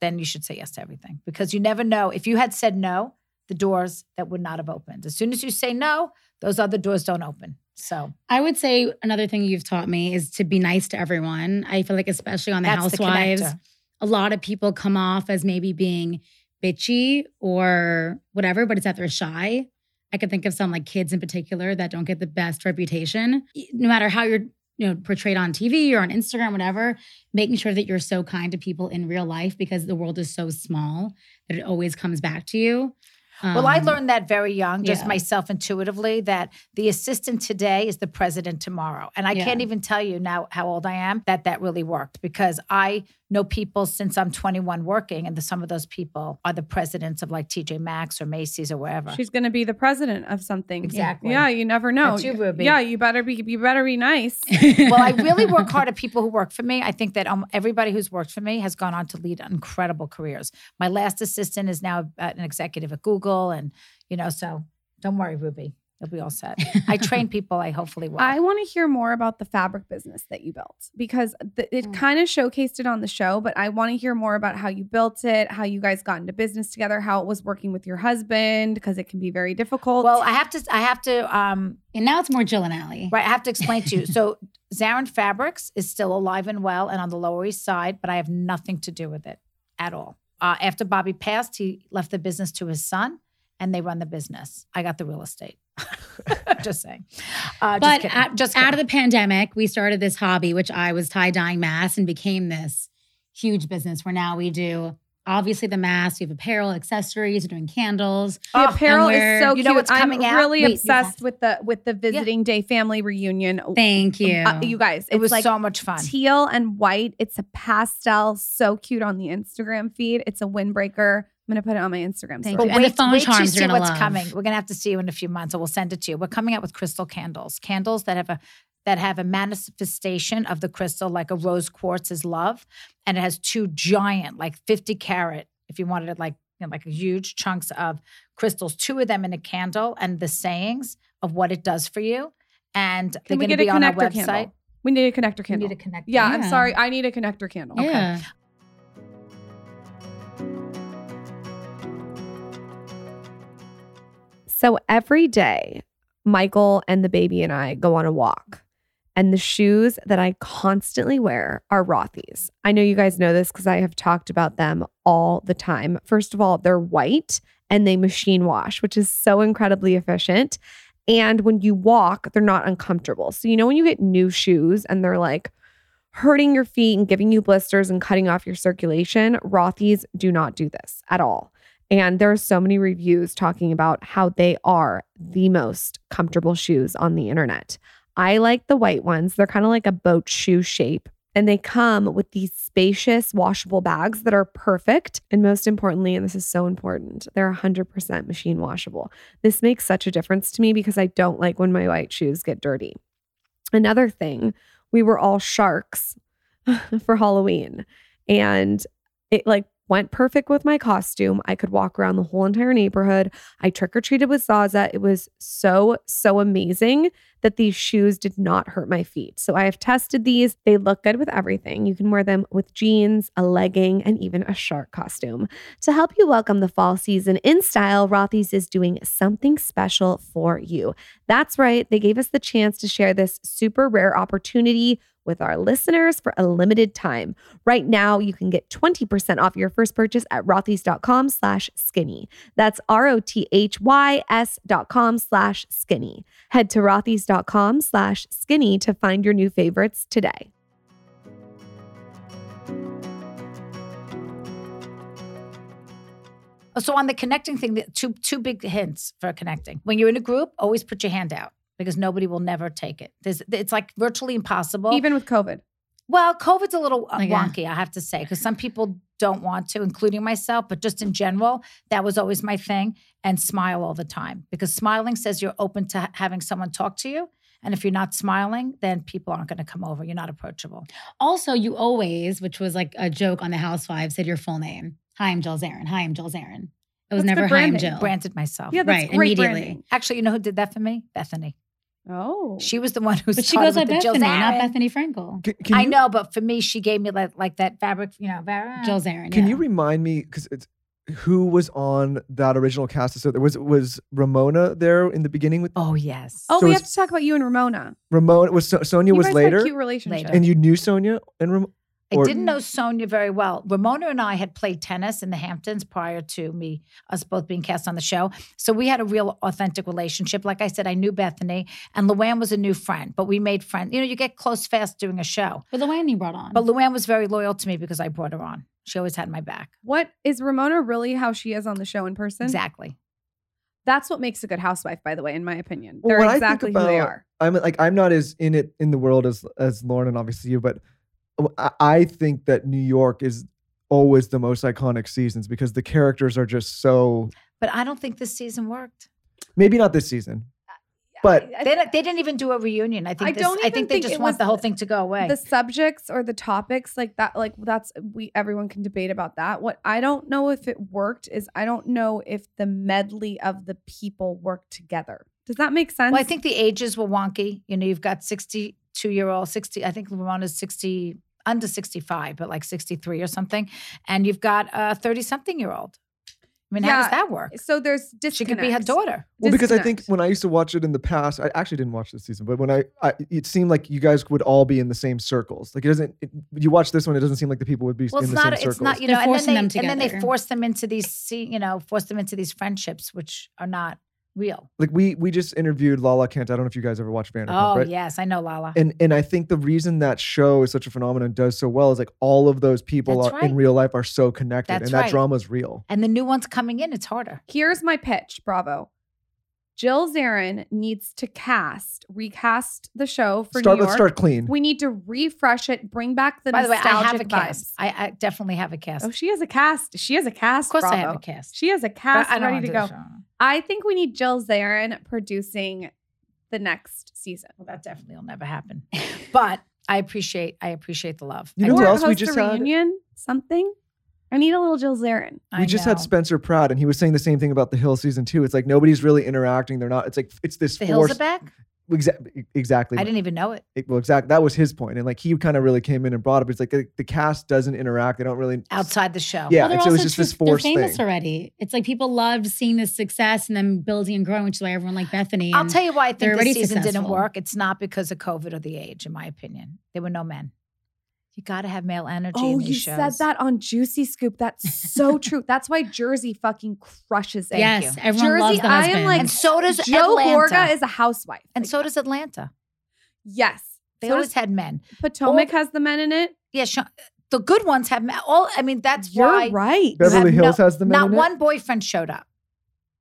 then you should say yes to everything because you never know if you had said no, the doors that would not have opened. As soon as you say no, those other doors don't open. So I would say another thing you've taught me is to be nice to everyone. I feel like, especially on the that's Housewives, connector. a lot of people come off as maybe being bitchy or whatever, but it's that they're shy. I could think of some like kids in particular that don't get the best reputation. No matter how you're, you know, portrayed on TV or on Instagram, whatever, making sure that you're so kind to people in real life because the world is so small that it always comes back to you. Well, I Um, learned that very young, just yeah. myself intuitively, that the assistant today is the president tomorrow. And I Yeah. can't even tell you now how old I am that that really worked because I know people since I'm 21 working, and the, some of those people are the presidents of like TJ Maxx or Macy's or wherever. She's going to be the president of something. Exactly. Yeah, you never know. That's you, Ruby. Yeah, you better be. You better be nice. well, I really work hard at people who work for me. I think that um, everybody who's worked for me has gone on to lead incredible careers. My last assistant is now uh, an executive at Google, and you know, so don't worry, Ruby, you'll be all set. I train people. I hopefully will. I want to hear more about the fabric business that you built because the, it Mm. kind of showcased it on the show, but I want to hear more about how you built it, how you guys got into business together, how it was working with your husband because it can be very difficult. well, I have to. I have to. Um, and now it's more Jill and Ally. Right, I have to explain to you. So, Zarin Fabrics is still alive and well and on the Lower East Side, but I have nothing to do with it at all. Uh, after Bobby passed, he left the business to his son, and they run the business. I got the real estate. just saying. Uh, but just at, just out of the pandemic, we started this hobby, which I was tie dyeing masks and became this huge business where now we do obviously the masks, we have apparel, accessories, we're doing candles. the Oh, apparel is so You know cute. what's coming I'm out? really Wait, obsessed with the with the visiting day family reunion. Thank you. Uh, you guys, it was like so much fun. teal and white. It's a pastel, so cute on the Instagram feed. It's a windbreaker. I'm gonna put it on my Instagram. Thank story. you. And the phone wait till you charms see you're gonna what's love. coming. We're gonna have to see you in a few months, or we'll send it to you. We're coming out with crystal candles, candles that have a that have a manifestation of the crystal, like a rose quartz is love, and it has two giant, like 50 carat, if you wanted it like you know, like huge chunks of crystals, two of them in a candle, and the sayings of what it does for you. And they're we going to get a be on our connector website. candle? We need a connector We candle. need a connector. yeah, I'm sorry. I need a connector candle. yeah. So every day, Michael and the baby and I go on a walk. And the shoes that I constantly wear are Rothy's. I know you guys know this because I have talked about them all the time. First of all, they're white and they machine wash, which is so incredibly efficient. And when you walk, they're not uncomfortable. So, you know, when you get new shoes and they're like hurting your feet and giving you blisters and cutting off your circulation, Rothy's do not do this at all. And there are so many reviews talking about how they are the most comfortable shoes on the internet. I like the white ones. They're kind of like a boat shoe shape. And they come with these spacious washable bags that are perfect. And most importantly, and this is so important, they're 100% machine washable. This makes such a difference to me because I don't like when my white shoes get dirty. Another thing, we were all sharks for Halloween. And it like went perfect with my costume. I could walk around the whole entire neighborhood. I trick or treated with Zaza. It was so, so amazing that these shoes did not hurt my feet. So I have tested these. They look good with everything. You can wear them with jeans, a legging, and even a shark costume. To help you welcome the fall season in style, Rothy's is doing something special for you. That's right. They gave us the chance to share this super rare opportunity with our listeners for a limited time. Right now, you can get 20% off your first purchase at rothys.com slash skinny. That's R-O-T-H-Y-S dot com slash skinny. Head to rothys.com slash skinny to find your new favorites today. So on the connecting thing, two two big hints for connecting. When you're in a group, always put your hand out because nobody will never take it. There's, it's like virtually impossible. Even with COVID. well, COVID's a little uh, Like, yeah. wonky, I have to say, because some people don't want to, including myself. But just in general, that was always my thing. And smile all the time because smiling says you're open to ha- having someone talk to you. And if you're not smiling, then people aren't going to come over. You're not approachable. Also, you always, which was like a joke on the Housewives, said your full name. Hi, I'm Jill Zarin. Hi, I'm Jill Zarin. It was That's never hi, I'm branding. Jill. Branded myself. Yeah, that's Right, great immediately. branding. Actually, you know who did that for me? Bethenny. Oh. She was the one who But she goes by with the Jill Bethenny, not Bethenny Frankel. Can, can I know, but for me, she gave me like, like that fabric, you know, var- Jill Zarin. Can yeah. you remind me because it's who was on that original cast? So there was was Ramona there in the beginning with Oh yes. Oh, So we it's- have to talk about you and Ramona. Ramona. Was so- Sonja You was guys had a later, cute relationship. Later. and you knew Sonja and Ramona. I or- didn't know Sonja very well. Ramona and I had played tennis in the Hamptons prior to me, us both being cast on the show. So we had a real authentic relationship. Like I said, I knew Bethenny and Luann was a new friend, but we made friends. You know, you get close fast doing a show. But Luann you brought on. But Luann was very loyal to me because I brought her on. She always had my back. What is Ramona really how she is on the show in person? Exactly. That's what makes a good housewife, by the way, in my opinion. Well, They're when I think exactly who they about- are. I'm like I'm not as in it in the world as as Lauryn and obviously you, but I, I think that New York is always the most iconic seasons because the characters are just so. But I don't think this season worked. Maybe not this season, but They, don't- they didn't even do a reunion. I think I this, don't I even think they think just it want was the whole thing to go away. the subjects or the topics like that like that's we everyone can debate about that what i don't know if it worked is i don't know if the medley of the people worked together does that make sense Well, I think the ages were wonky. You know, you've got 62 year old, 60, I think Ramona's 60, under 65, but like 63 or something. And you've got a 30 something year old. I mean, how does that work? so there's She could be her daughter. well, because I think when I used to watch it in the past, I actually didn't watch this season, but when I, I it seemed like you guys would all be in the same circles. Like it doesn't. It, you watch this one, it doesn't seem like the people would be Well, in it's the not, same it's circles. not, you know, and then, they, them and then they force them into these, you know, force them into these friendships, which are not real. like we we just interviewed Lala Kent. I don't know if you guys ever watched Vanderpump, Oh, right? yes. I know Lala. And and I think the reason that show is such a phenomenon does so well is like all of those people That's are, in real life are so connected, That's and that drama is real. and the new ones coming in, it's harder. here's my pitch bravo jill zarin needs to cast recast the show for Start new let's york start clean. we need to refresh it bring back the By the way, I nostalgic have a cast. I, I definitely have a cast. oh she has a cast she has a cast of course, I have a cast. she has a cast I don't ready wanna go. I think we need Jill Zarin producing the next season. Well, that definitely will never happen. But I appreciate, I appreciate the love. You I know do. who Or else we host just a had? reunion, something. I need a little Jill Zarin. I we just know. had Spencer Pratt, and he was saying the same thing about The Hill season two. It's like nobody's really interacting. They're not. It's like it's this The hills force. are back. Exa- exactly. I didn't even know it. It- well, exactly. That was his point, and like he kind of really came in and brought up. It's like the, the cast doesn't interact. They don't really Outside the show. Yeah, Well, and so it's also just this too- forced They're famous thing. already. It's like people loved seeing this success and then building and growing, which is why everyone liked Bethenny. I'll tell you why I think already this season didn't work. It's not because of COVID or the age, in my opinion. There were no men. You got to have male energy Oh, in you shows. said that on Juicy Scoop. That's so true. That's why Jersey fucking crushes it. yes, you. everyone Jersey, loves the I am like- And so does Joe Atlanta. Gorga is a housewife. and Like, so does Atlanta. yes. They So always does had men. Potomac all- has the men in it. Yeah, Sha- The good ones have ma- all. I mean, that's You're why right. Beverly have Hills has the men Not in it? one boyfriend showed up.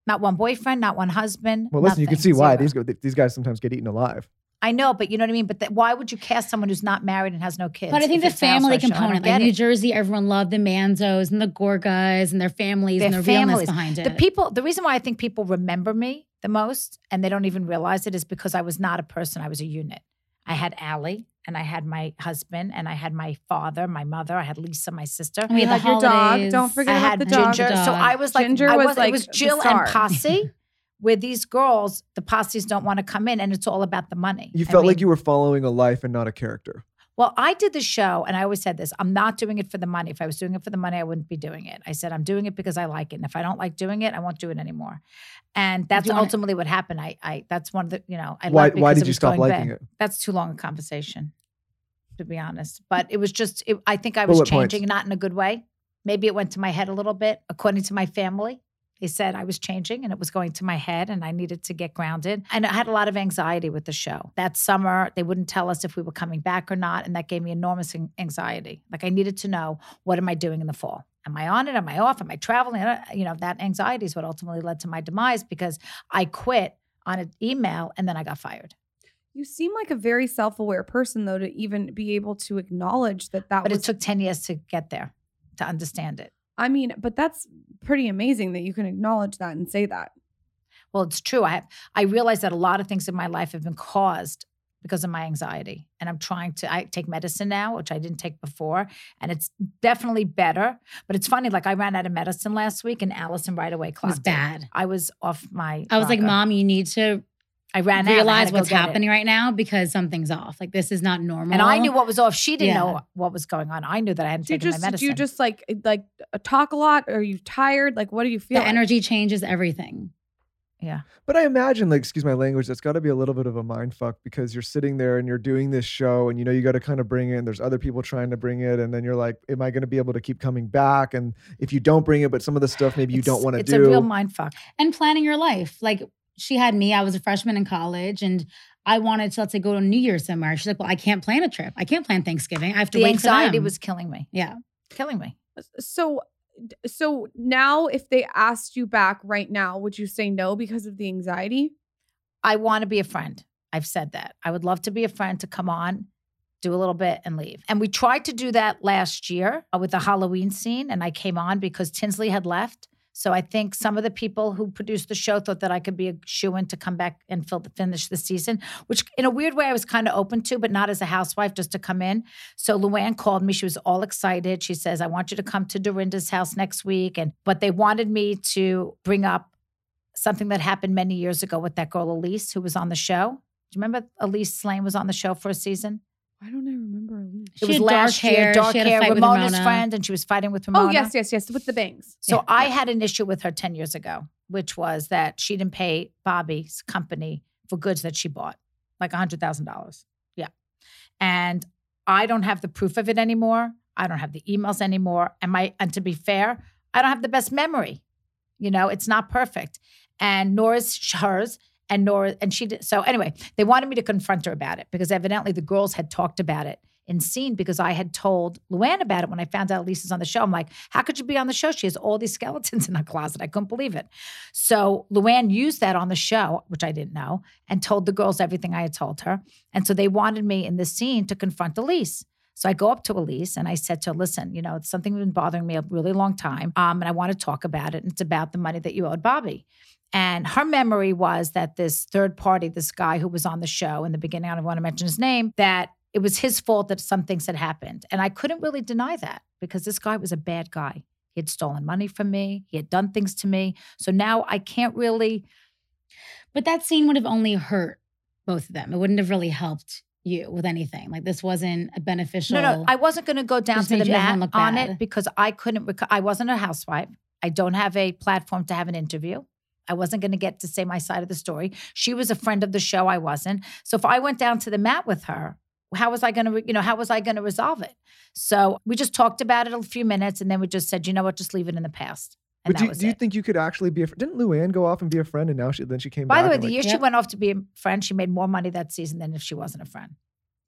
Not one boyfriend. Not one husband. Well, listen, you can see why zero. these these guys sometimes get eaten alive. I know, but you know what I mean. But that, why would you cast someone who's not married and has no kids? But I think the family our show? I don't component, like get New. Jersey, everyone loved the Manzos and the Gorgas and their families Their and the realness families. behind it. The people, the reason why I think people remember me the most and they don't even realize it is because I was not a person. I was a unit. I had Ally and I had my husband and I had my father, my mother. I had Lisa, my sister. And we had the had your dog. Don't forget I about had the dog. Ginger. The So. I was like, Ginger I was was, like it was Jill and Posse. Where these girls, the posses don't want to come in, and it's all about the money. You I felt like you were following a life and not a character. Well, I did the show, and I always said this: I'm not doing it for the money. If I was doing it for the money, I wouldn't be doing it. I said I'm doing it because I like it, and if I don't like doing it, I won't do it anymore. And that's ultimately what happened. I, I, that's one of the, you know, I Why why did you stop liking bad. it? That's too long a conversation, to be honest. But it was just, it, I think I Bullet was points. changing, not in a good way. Maybe it went to my head a little bit, according to my family. They said I was changing and it was going to my head and I needed to get grounded. And I had a lot of anxiety with the show. That summer, they wouldn't tell us if we were coming back or not. And that gave me enormous anxiety. Like I needed to know what am I doing in the fall? Am I on it? Am I off? Am I traveling? Uh, You know, that anxiety is what ultimately led to my demise because I quit on an email and then I got fired. You seem like a very self-aware person, though, to even be able to acknowledge that that But was. it took 10 years to get there, to understand it. I mean, but that's pretty amazing that you can acknowledge that and say that. Well, it's true. I have, I realize that a lot of things in my life have been caused because of my anxiety. And I'm trying to I take medicine now, which I didn't take before, and it's definitely better. But it's funny, like I ran out of medicine last week and Allison right away it was clocked bad. I was off my I was like. Mom, you need to I ran out. Realize what's get it." happening right now because something's off. Like this is not normal. And I knew what was off. She didn't Yeah. know what was going on. I knew that I hadn't Do taken just my do medicine. you just like like uh, talk a lot? Are you tired? Like, what do you feel? the like? energy changes everything. yeah. But I imagine, like, excuse my language, that's got to be a little bit of a mind fuck because you're sitting there and you're doing this show, and you know you got to kind of bring it. And there's other people trying to bring it, and then you're like, "Am I going to be able to keep coming back?" And if you don't bring it, but some of the stuff maybe you don't want to do. It's a real mind fuck. And planning your life. Like she had me, I was a freshman in college and I wanted to let's say go to New Year's somewhere. She's like, Well, I can't plan a trip. I can't plan Thanksgiving. I have to The wait anxiety was killing me. yeah. Killing me. So, so now if they asked you back right now, would you say no because of the anxiety? I want to be a friend. I've said that. I would love to be a friend to come on, do a little bit and leave. And we tried to do that last year uh, with the Halloween scene. And I came on because Tinsley had left. So I think some of the people who produced the show thought that I could be a shoe in to come back and fill, finish the season, which in a weird way I was kind of open to, but not as a housewife, just to come in. So Luann called me. She was all excited. She says, I want you to come to Dorinda's house next week. And but they wanted me to bring up something that happened many years ago with that girl Elise who was on the show. Do you remember Elyse Slaine was on the show for a season? Why don't I remember Elyse? She it was had dark last year, hair. dark She had a hair, fight Ramona's Ramona. friend, and she was fighting with oh, Ramona. Oh yes, yes, yes, with the bangs. So Yeah. I had an issue with her 10 years ago, which was that she didn't pay Bobby's company for goods that she bought, like $100,000. Yeah. And I don't have the proof of it anymore. I don't have the emails anymore. And my and to be fair, I don't have the best memory. You know, it's not perfect. And nor is hers. And nor and she did so anyway, they wanted me to confront her about it because evidently the girls had talked about it in scene because I had told Luann about it when I found out Lisa's on the show. I'm like, how could you be on the show? She has all these skeletons in her closet. I couldn't believe it. So Luann used that on the show, which I didn't know, and told the girls everything I had told her. And so they wanted me in this scene to confront Elyse. So I go up to Elyse and I said to her, listen, you know, it's something that's been bothering me a really long time. Um, and I want to talk about it. And it's about the money that you owed Bobby. And her memory was that this third party, this guy who was on the show in the beginning, I don't want to mention his name, that it was his fault that some things had happened. And I couldn't really deny that because this guy was a bad guy. He had stolen money from me, he had done things to me. So now I can't really, But that scene would have only hurt both of them. It wouldn't have really helped you with anything. Like this wasn't a beneficial. no, no, I wasn't going to go down to the mat on bad. it because I couldn't, rec- I wasn't a housewife. I don't have a platform to have an interview. I wasn't going to get to say my side of the story. She was a friend of the show. I wasn't. So if I went down to the mat with her, how was I going to, you know, how was I going to resolve it? So we just talked about it a few minutes, and then we just said, you know what, just leave it in the past. And But do, you- was do you it. think you could actually be a? fr- Didn't Luann go off and be a friend, and now she then she came back. By the way, the like, year she went off to be a friend, she made more money that season than if she wasn't a friend.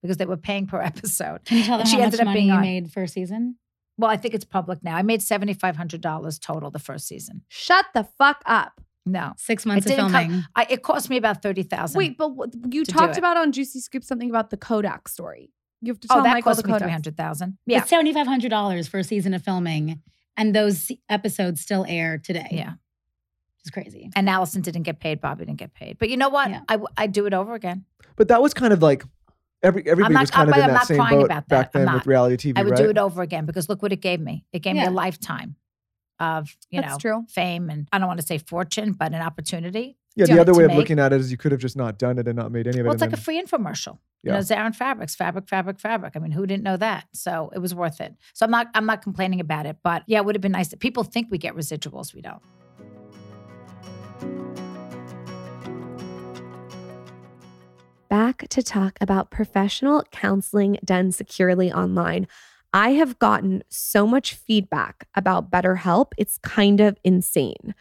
because they were paying per episode. Can you tell them And she how ended much up money being you on- made first season? Well, I think it's public now. I made seventy five hundred dollars total the first season. Shut the fuck up. No, Six months of didn't come- filming. I, it cost me about thirty thousand. Wait, but what- you talked about on Juicy Scoop something about the Kodak story. You have to tell oh, tell that Michael cost the me three hundred thousand. Yeah, It's seventy five hundred dollars for a season of filming, and those episodes still air today. yeah. it's crazy. And Allison didn't get paid. Bobby didn't get paid. But you know what? Yeah. I I do it over again. But that was kind of like every everybody not- was kind of I'm in that same crying boat about back then with reality TV, I would right? do it over again because look what it gave me. It gave me a lifetime of you That's know true. fame and I don't want to say fortune, but an opportunity. yeah, the other way of make. looking at it is you could have just not done it and not made any of it. Well, it's and like a free infomercial. You Yeah. know, Zarin Fabrics, fabric, fabric, fabric. I mean, who didn't know that? So it was worth it. So I'm not I'm not complaining about it, but yeah, it would have been nice. That people think we get residuals, we don't. back to talk about professional counseling done securely online. I have gotten so much feedback about BetterHelp. It's kind of insane.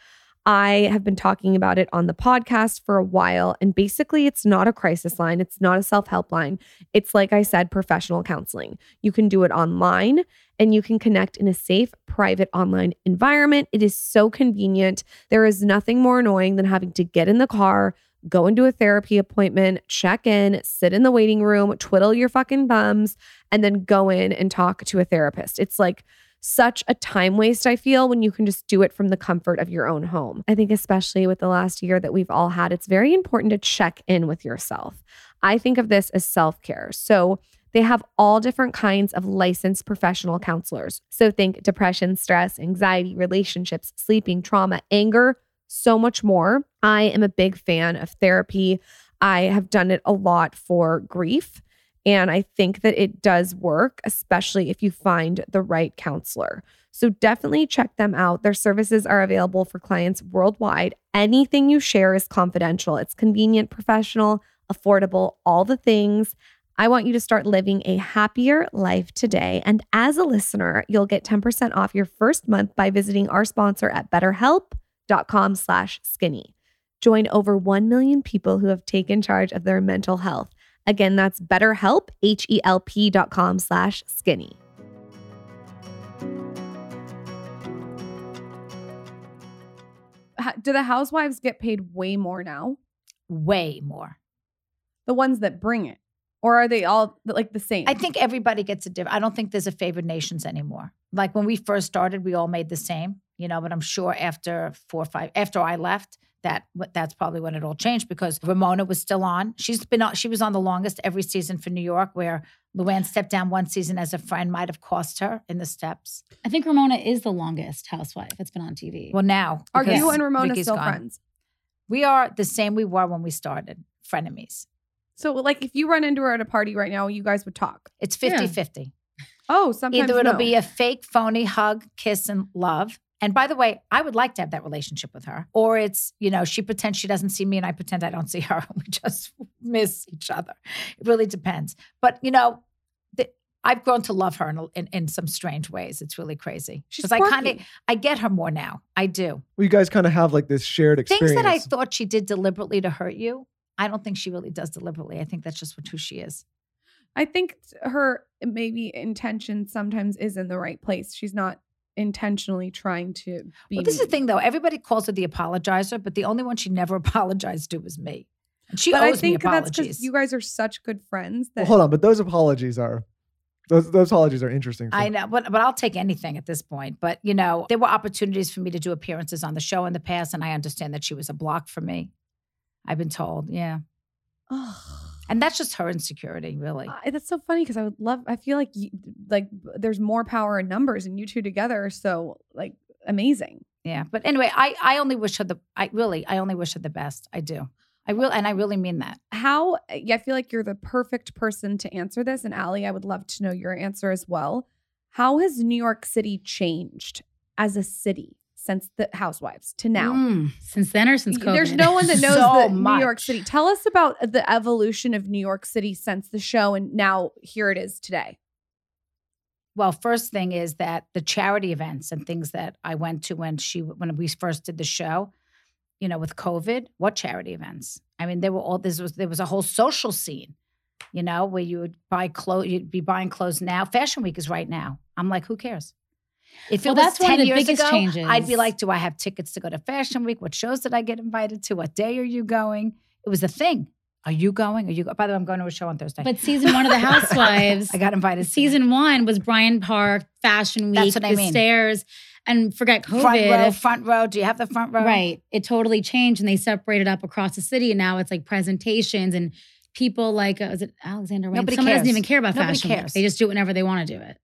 I have been talking about it on the podcast for a while, and basically, it's not a crisis line. It's not a self help line. It's, like I said, professional counseling. You can do it online and you can connect in a safe, private online environment. It is so convenient. There is nothing more annoying than having to get in the car, go into a therapy appointment, check in, sit in the waiting room, twiddle your fucking thumbs, and then go in and talk to a therapist. It's like such a time waste, I feel, when you can just do it from the comfort of your own home. I think, especially with the last year that we've all had, it's very important to check in with yourself. I think of this as self care. So, they have all different kinds of licensed professional counselors. So, think depression, stress, anxiety, relationships, sleeping, trauma, anger, so much more. I am a big fan of therapy. I have done it a lot for grief. And I think that it does work, especially if you find the right counselor. So definitely check them out. Their services are available for clients worldwide. Anything you share is confidential, it's convenient, professional, affordable, all the things. I want you to start living a happier life today. And as a listener, you'll get 10% off your first month by visiting our sponsor at betterhelp.com slash skinny. Join over 1 million people who have taken charge of their mental health. Again, that's betterhelp, H-E-L-P dot com slash skinny. Do the housewives get paid way more now? Way more. The ones that bring it? Or are they all like the same? I think everybody gets a different. I don't think there's a favored nations anymore. Like when we first started, we all made the same, you know. But I'm sure after four or five, after I left, that that's probably when it all changed because Ramona was still on. She's been on. She was on the longest every season for New York, where Luann stepped down one season as a friend might have cost her in the steps. I think Ramona is the longest housewife that's been on TV. Well, now Are you and Ramona Vicki's still gone. friends? We are the same we were when we started, frenemies. So, like, if you run into her at a party right now, you guys would talk. It's Yeah. 50 50. Oh, sometimes Either it'll no. be a fake, phony hug, kiss, and love. And by the way, I would like to have that relationship with her. Or it's, you know, she pretends she doesn't see me and I pretend I don't see her. We just miss each other. It really depends. But, you know, the, I've grown to love her in, in, in some strange ways. It's really crazy. She's I kind of. I get her more now. I do. Well, you guys kind of have like this shared experience. Things that I thought she did deliberately to hurt you, I don't think she really does deliberately. I think that's just what, who she is. I think her maybe intention sometimes is in the right place. She's not intentionally trying to be. Well, this is the thing, though. Everybody calls her the apologizer, but the only one she never apologized to was me. And she But owes I think me that's apologies. because you guys are such good friends that Well, hold on, but those apologies are those those apologies are interesting. I know, but but I'll take anything at this point. But you know, there were opportunities for me to do appearances on the show in the past, and I understand that she was a block for me. I've been told, yeah, Ugh. And that's just her insecurity, really. I- that's so funny because I would love. I feel like you, like there's more power in numbers, and you two together are so like amazing. Yeah, but anyway, I I only wish her the. I really, I only wish her the best. I do. I will, and I really mean that. How eh, yeah, I feel like you're the perfect person to answer this, and Ally, I would love to know your answer as well. How has New York City changed as a city since the Housewives to now? Mm, since then or since COVID? There's no one that knows So the New York. City. Tell us about the evolution of New York City since the show, and now here it is today. Well, first thing is that the charity events and things that I went to when she when we first did the show, you know, with COVID, what charity events? I mean, there were all this was there was a whole social scene. You know, where you would buy clothes, you'd be buying clothes now. Fashion Week is right now. I'm like, who cares? If it Well, was that's one of 10 the years biggest ago, changes. I'd be like, do I have tickets to go to Fashion Week? What shows did I get invited to? What day are you going? It was a thing. Are you going? Are you go- By the way, I'm going to a show on Thursday. But season one of The Housewives, I got invited. to season one was Bryant Park, Fashion Week, That's what I mean. stairs, and forget COVID. front row, front row. Do you have the front row? Right. It totally changed and they separated up across the city. And now it's like presentations and people like, uh, is it Alexander Wang? Nobody Someone doesn't even care about Nobody fashion. Week. cares. They just do it whenever they want to do it.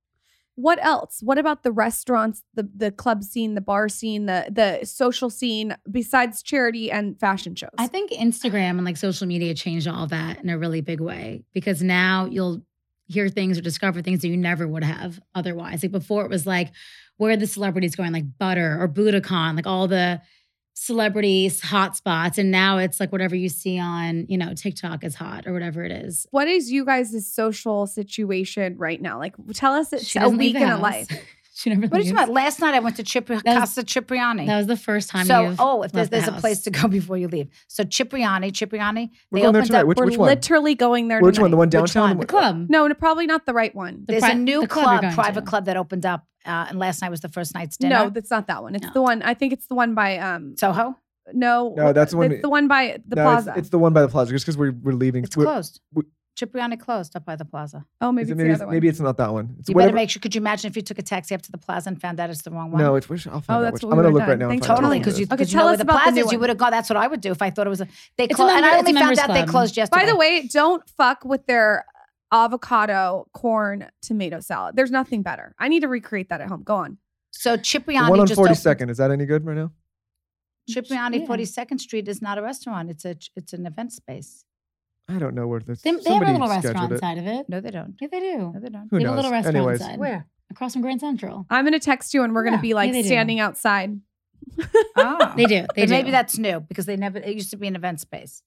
What else? What about the restaurants, the the club scene, the bar scene, the the social scene besides charity and fashion shows? I think Instagram and like social media changed all that in a really big way because now you'll hear things or discover things that you never would have otherwise. Like before, it was like, where the celebrities going? Like Butter or Buddakan, like all the celebrities hot spots. And now it's like whatever you see on, you know, TikTok is hot or whatever it is. what is you guys' social situation right now? Like, tell us it's a week in a life. she never What are you leaves. talking about? Last night I went to Chipri- That was- Casa Cipriani. That was the first time so, oh, if there's, the there's a place to go before you leave. So Cipriani, Cipriani, We're they going there opened tonight. up. Which, We're which one? literally going there. Which one? The one downtown? one? the club. No, no, probably not the right one. The There's pri- a new the club club, private to. club that opened up, uh, and last night was the first night's dinner. No, that's not that one. It's No. the one. I think it's the one by um. Soho. No, No, that's the one- It's the one by the No, it's, plaza. it's the one by the plaza. Just because we're, we're leaving. It's we're- closed. we- Cipriani closed up by the plaza. oh, maybe it- it's maybe, the it's, other one. maybe it's not that one. It's You whatever- better make sure. Could you imagine if you took a taxi up to the plaza and found out it's the wrong one? No, it's which. I'll find Oh, out that's which. what I'm we gonna were look right now. and Thanks find totally. Because you, it is. Okay, you know where us the about the plaza is. You would have gone. That's what I would do if I thought it was a. They It's a closed, and I only found members out they closed yesterday. By the way, don't fuck with their avocado corn tomato salad. There's nothing better. I need to recreate that at home. Go on. so The Cipriani one on 42nd. Is that any good right now? Cipriani, Yeah. Forty Second Street is not a restaurant. It's a it's an event space. I don't know where this. They, they have a little restaurant it. inside of it. No, they don't. Yeah, they do. No, they don't. Who they knows? have a little restaurant Anyways, inside. Where? Across from Grand Central. I'm gonna text you, and we're gonna Yeah, be like yeah, they do. standing outside. Oh, They do. They But do. maybe that's new because they never. It used to be an event space.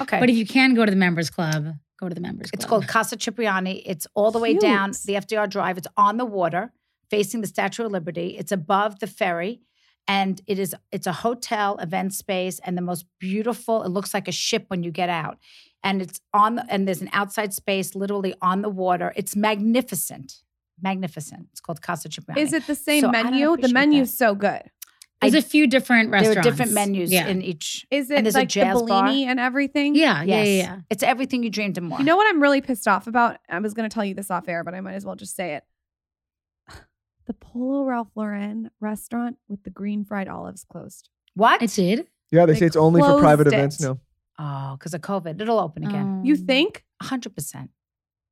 Okay, But if you can go to the members club, go to the members club. It's called Casa Cipriani. It's all the way Cute. down the FDR Drive. It's on the water, facing the Statue of Liberty. It's above the ferry, and it is it's a hotel event space and the most beautiful. It looks like a ship when you get out, and it's on the, and there's an outside space literally on the water. It's magnificent, magnificent. It's called Casa Cipriani. Is it the same So menu? The appreciate menu's that. so good. There's I- a few different restaurants. There are different menus Yeah. in each. Is And it there's a like the jazz bar. And everything? yeah, yeah, Yes, yeah, yeah. It's everything you dreamed and more. You know what I'm really pissed off about? I was going to tell you this off air, but I might as well just say it. The Polo Ralph Lauren restaurant with the green fried olives closed. what? It did. Yeah, they, They say it's only for private closed events it. now. Oh, because of COVID, it'll open again. You Um, think? hundred percent.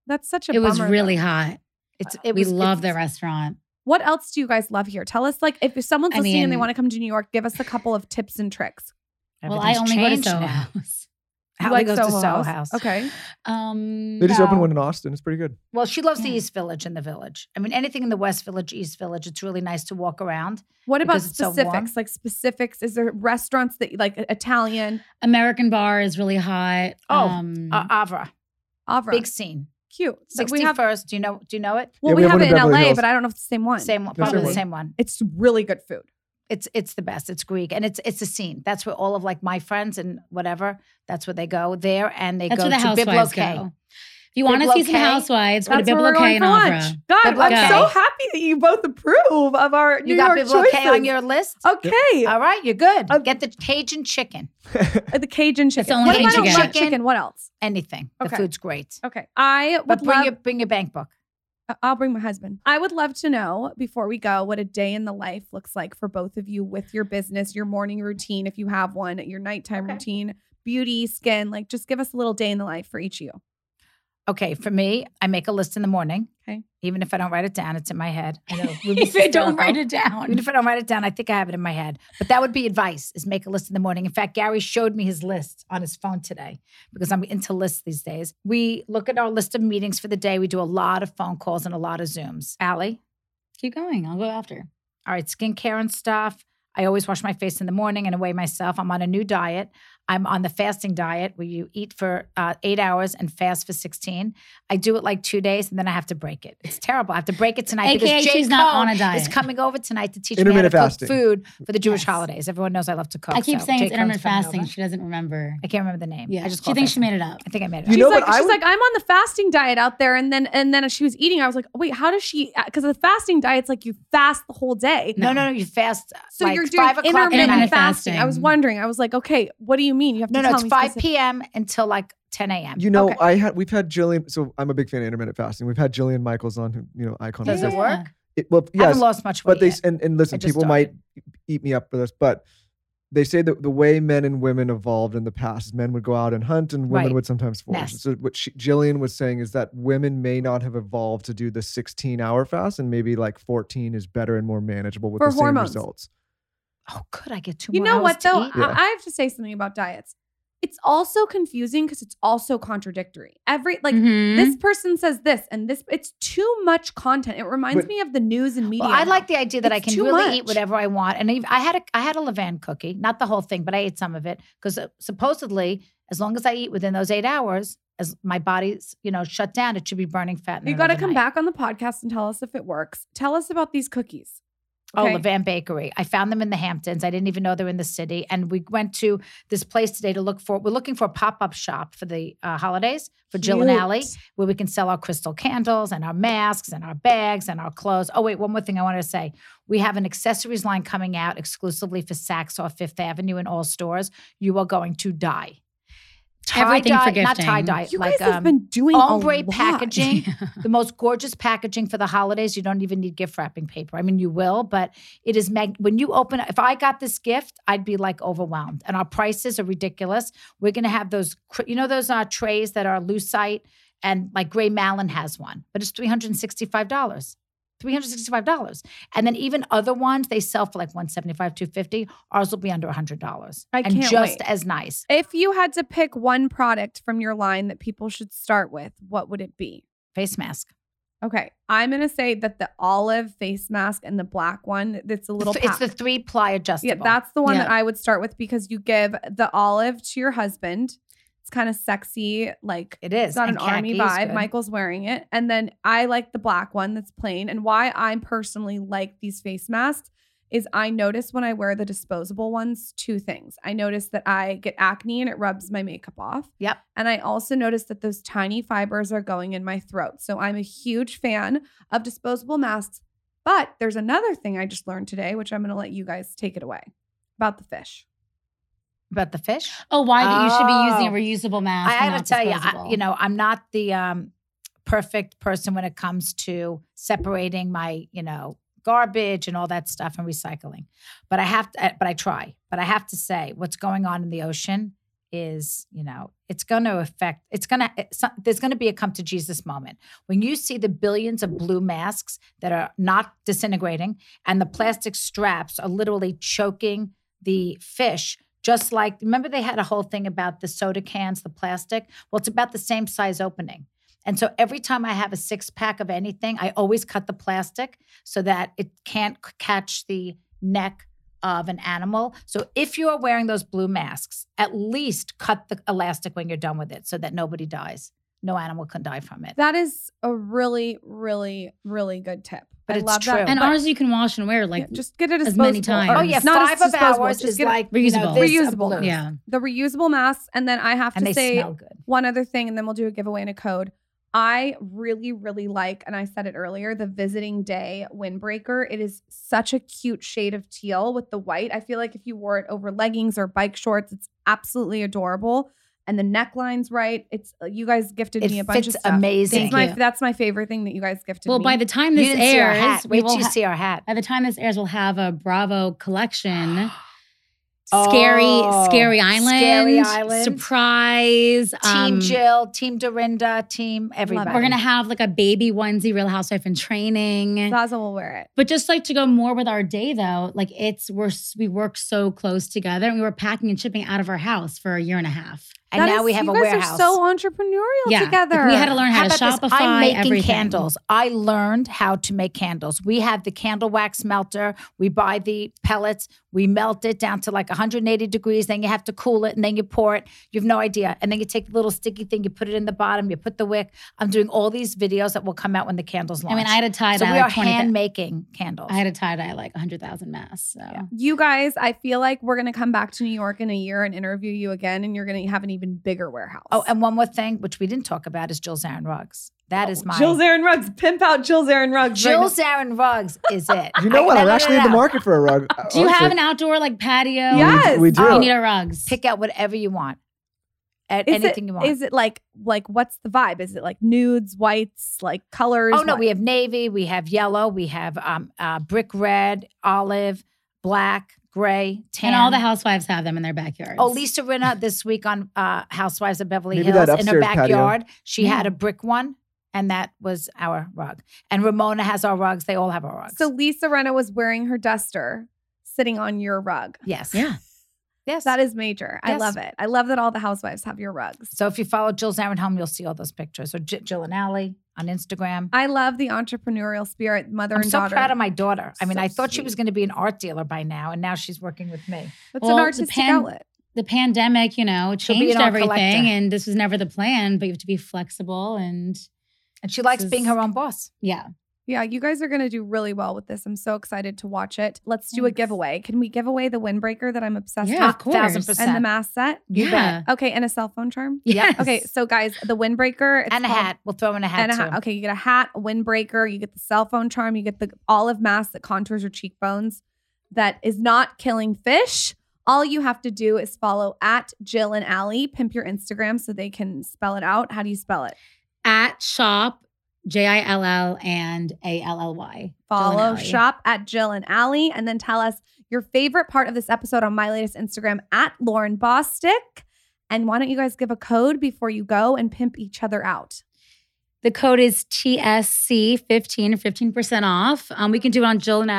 That's such a It was really though. hot. It's it we was, love it's- the restaurant. What else do you guys love here? Tell us, like, if someone's I listening and they want to come to New York, give us a couple of tips and tricks. Well, I only go to changed Soho. House. You Ally goes to Soho House. Okay. Um, They just No. opened one in Austin. It's pretty good. Well, she loves the East Village and the Village. I mean, anything in the West Village, East Village, it's really nice to walk around. What about Because it's so specifics? like specifics? Is there restaurants that like Italian? American Bar is really hot. Oh, um, Uh, Avra, Avra. big scene. cute. So Sixty we have, first. Do you know? Do you know it? well, Yeah, we, we have have it in in LA, Hills. but I don't know if it's the same one. Same one. The same Probably the one. same one. It's really good food. It's it's the best. It's Greek, and it's it's a scene. That's where all of like my friends and whatever. That's where they go there, and they that's go where the to housewives Biblo go. If you want to see some housewives, go to we're Bilboquet and for God, Biblo I'm K. so happy that you both approve of our New You got York Bilboquet on your list. Okay. All right, you're good. Uh, Get the Cajun chicken. The Cajun chicken. the only what thing if I you don't get. like chicken? What else? Anything. Okay. The food's great. Okay. I would But bring love. your bring your bank book. I'll bring my husband. I would love to know before we go what a day in the life looks like for both of you with your business, your morning routine, if you have one, your nighttime Okay. routine, beauty, skin. Like, just give us a little day in the life for each of you. Okay, for me, I make a list in the morning. Okay. Even if I don't write it down, it's in my head. I know. If you don't write it down. Even if I don't write it down, I think I have it in my head. But that would be advice: is make a list in the morning. In fact, Gary showed me his list on his phone today because I'm into lists these days. We look at our list of meetings for the day. We do a lot of phone calls and a lot of Zooms. Ally, Keep going. I'll go after. all right, skincare and stuff. I always wash my face in the morning and weigh myself. I'm on a new diet. I'm on the fasting diet where you eat for uh, eight hours and fast for 16. I do it like two days and then I have to break it. It's terrible. I have to break it tonight AKA because Jay she's not on a diet. is coming over tonight to teach me how to Intermittent cook fasting. food for the Jewish Yes. holidays. Everyone knows I love to cook. I keep so saying Jay it's Cohn's intermittent coming fasting. She doesn't remember. I can't remember the name. Yeah, I just she call it thinks she made it up. I think I made it. You she's know like, I she's would- like, I'm on the fasting diet out there, and then and then she was eating. I was like, wait, how does she? Because the fasting diet's like you fast the whole day. no, no, no. You fast. So like you're doing five o'clock at intermittent night. Intermittent fasting. I was wondering. I was like, okay, what do you mean? You have to No, no. It's me 5 specific- p.m. until like 10 a.m. You know, Okay. I had we've had Jillian. So I'm a big fan of intermittent fasting. We've had Jillian Michaels on, who you know, icon. Does it work? It, well, I yes, haven't lost much weight but they yet. and and listen, I just people might eat me up for this, but they say that the way men and women evolved in the past, is men would go out and hunt, and women Right. would sometimes forage. Yes. So what she, Jillian was saying is that women may not have evolved to do the 16 hour fast, and maybe like 14 is better and more manageable with For the same results. Oh, good. I get two You more know hours what to though? eat. Yeah. I, I have to say something about diets. It's also confusing because it's also contradictory. Every like Mhm. this person says this and this. It's too much content. It reminds But- me of the news and media. Well, I like the idea that I can too really eat whatever I want. And even- I had a I had a Levain cookie, not the whole thing, but I ate some of it because supposedly, as long as I eat within those eight hours, as my body's you know shut down, it should be burning fat. in the You got to come night. back on the podcast and tell us if it works. Tell us about these cookies. Oh, Okay. Levain Bakery. I found them in the Hamptons. I didn't even know they were in the city. And we went to this place today to look for. We're looking for a pop up shop for the uh, holidays for Jill and Cute. Ally, where we can sell our crystal candles and our masks and our bags and our clothes. Oh wait, one more thing I wanted to say. We have an accessories line coming out exclusively for Saks off Fifth Avenue in all stores. You are going to die. Everything for Tie-dye- not tie dye, You like guys have um, been doing ombre a lot. packaging. the most gorgeous packaging for the holidays. You don't even need gift wrapping paper. I mean, you will, but it is mag- when you open. If I got this gift, I'd be like overwhelmed. And our prices are ridiculous. We're gonna have those, you know, those uh, trays that are lucite, and like Gray Malin has one, but it's three hundred and sixty-five dollars. $365. And then even other ones they sell for like 175 250 Ours will be under $100. I and can't just wait. as nice. If you had to pick one product from your line that people should start with, what would it be? Face mask. Okay, I'm gonna say that the olive face mask and the black one that's a little. it's the three ply adjustable. yeah, that's the one Yeah. that I would start with because you give the olive to your husband. It's kind of sexy, like it is. It's got And an army vibe. good. Michael's wearing it. And then I like the black one that's plain. And why I personally like these face masks is I notice when I wear the disposable ones, two things. I notice that I get acne and it rubs my makeup off. Yep. And I also notice that those tiny fibers are going in my throat. So I'm a huge fan of disposable masks. But there's another thing I just learned today, which I'm going to let you guys take it away about the fish. About the fish? Oh, why do you should be using a Oh. reusable mask? I gotta not tell you, I, you know, I'm not the um, perfect person when it comes to separating my, you know, garbage and all that stuff and recycling. But I have to, uh, but I try. But I have to say, what's going on in the ocean is, you know, it's going to affect. It's going to. There's going to be a come to Jesus moment when you see the billions of blue masks that are not disintegrating, and the plastic straps are literally choking the fish just like remember they had a whole thing about the soda cans the plastic? Well it's about the same size opening. And so every time i have a six pack of anything i always cut the plastic so that it can't catch the neck of an animal. So if you are wearing those blue masks at least cut the elastic when you're done with it so that nobody dies no animal can die from it That is a really, really, really good tip. But I it's love true. that. and But- ours you can wash and wear like Yeah, just get it as many times. oh yeah Not five as of disposable, ours just is get it like you know, reusable. Reusable. yeah. the reusable masks, and then I have and to they say smell good one other thing, and then we'll do a giveaway and a code. I really, really like, and I said it earlier, the visiting day windbreaker. It is such a cute shade of teal with the white. I feel like if you wore it over leggings or bike shorts, it's absolutely adorable. And the neckline's right. It's uh, you guys gifted it me a bunch of stuff. amazing It's my, that's my favorite thing that you guys gifted Well, me. Well, by the time you this didn't see our airs, hat we wait will till you ha- see our hat by the time this airs, we'll have a Bravo collection. Scary, Oh, Scary Island, Scary Island. surprise. Team um, Jill, Team Dorinda, Team everybody. We're gonna have like a baby onesie, Real Housewife in training. Zaza will wear it. But just like to go more with our day though, like it's we're we work so close together, and we were packing and shipping out of our house for a year and a half. And That now is- we have you a guys warehouse. are so entrepreneurial Yeah. together. We had to learn how, to about this? Shopify I'm making everything. candles. I learned how to make candles. We have the candle wax melter. We buy the pellets. We melt it down to like 180 degrees. Then you have to cool it, and then you pour it. You have no idea. And then you take the little sticky thing, you put it in the bottom, you put the wick. I'm doing all these videos that will come out when the candles launch. I mean, I had a tie dye. so dye. we like are 20 hand making candles. I had a tie dye like 100,000 masks. So You guys, I feel like we're gonna come back to New York in a year and interview you again, and you're gonna have an even bigger warehouse. oh, and one more thing, which we didn't talk about, is Jill Zarin rugs. That is my Jill Zarin rugs. Pimp out Jill Zarin rugs. right Jill now. Zarin rugs is it. You know what? I'm no, no, actually in the market for a rug. do you have an outdoor like patio? Yes. We do. You Oh. need our rugs. Pick out whatever you want. At Is anything it, you want. Is it like like what's the vibe? Is it like nudes, whites, like colors? Oh no, What? we have navy, we have yellow, we have um, uh, brick red, olive, black, gray, tan. and all the housewives have them in their backyards. Oh, Lisa Rinna this week on uh, Housewives of Beverly Maybe Hills in her upstairs patio. backyard. She had a brick one, and that was our rug. And Ramona has our rugs. They all have our rugs. So Lisa Rinna was wearing her duster, sitting on your rug. yes, Yeah. yes. That is major. I love it. I love that all the housewives have your rugs. So if you follow Jill Zarin home, you'll see all those pictures. Or J- Jill and Ally on Instagram. I love the entrepreneurial spirit, mother I'm and so daughter. proud of my daughter. I mean, So I thought she was going to be an art dealer by now, and now she's working with me. It's Well, an the artistic pan- outlet. The pandemic, you know, changed an everything, collector. and this was never the plan. But you have to be flexible, and And she likes This being her own boss. yeah, Yeah, you guys are going to do really well with this. I'm so excited to watch it. Let's do a giveaway. Can we give away the windbreaker that I'm obsessed yeah, with? of course, thousand percent. And the mask set? You yeah. Okay, and a cell phone charm? Yes. Okay, so guys, the windbreaker. it's and a called- hat. We'll throw in a hat and a too. hat. Okay, you get a hat, a windbreaker, you get the cell phone charm, you get the olive mask that contours your cheekbones that is not killing fish. All you have to do is follow at Jill and Ally. Pimp your Instagram so they can spell it out. How do you spell it? At shop, J I L L and A L L Y. Follow shop at Jill and Ally, and then tell us your favorite part of this episode on my latest Instagram at Lauryn Bosstick. And why don't you guys give a code before you go and pimp each other out? The code is TSC15, 15% off. Um, we can do it on Jill and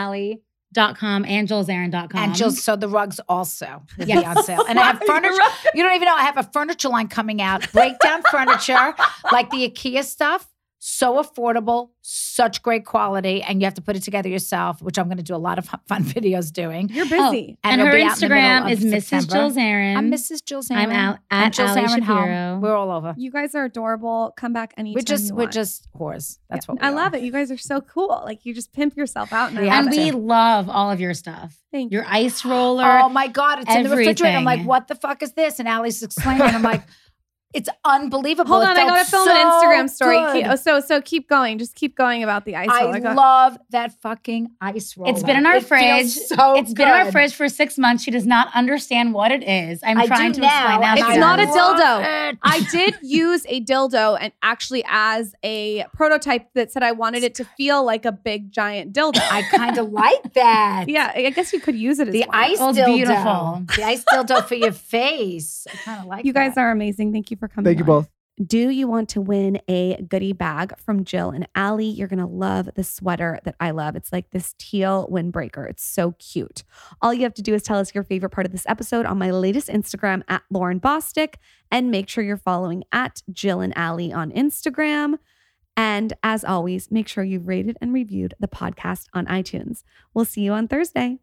jillzarin.com. And Jill, so the rugs also will be on sale. And I have furniture. You don't even know. I have a furniture line coming out. Breakdown furniture, like the IKEA stuff. So affordable, such great quality, and you have to put it together yourself, which I'm going to do a lot of fun videos doing. You're Oh, busy. Um, and and, her be out in Instagram is Mrs. September. Jill Zarin. I'm Mrs. Jill Zarin. I'm Al- I'm at Jill Ali Zarin Home. We're all over. You guys are adorable. Come back anytime. We're just you we're just whores. That's Yeah, what we I are. love it. You guys are so cool. Like you just pimp yourself out. And I We love have and it. we love all of your stuff. Thank Your you. ice roller. Oh my God, it's in the refrigerator. I'm like, what the fuck is this? And Ally's explaining. I'm like, it's unbelievable. Hold on, I gotta film so an Instagram story. Keep- oh, so so keep going. Just keep going about the ice I roller. Go- love that fucking ice roller. It's been in our It feels fridge. So it's been in our fridge for six months. She does not understand what it is. I'm I trying to explain now, now. and she It's not a dildo. it. I did use a dildo and actually as a prototype that said I wanted it to feel like a big giant dildo. I kind of like that. yeah, I guess you could use it as The one. ice Oh, dildo. beautiful. The ice dildo for your face. I kind of like You guys that. are amazing. Thank you for coming. Thank you on. both. Do you want to win a goodie bag from Jill and Ally? You're going to love the sweater that I love. It's like this teal windbreaker. It's so cute. All you have to do is tell us your favorite part of this episode on my latest Instagram at Lauryn Bosstick and make sure you're following at Jill and Ally on Instagram. And as always, make sure you've rated and reviewed the podcast on iTunes. We'll see you on Thursday.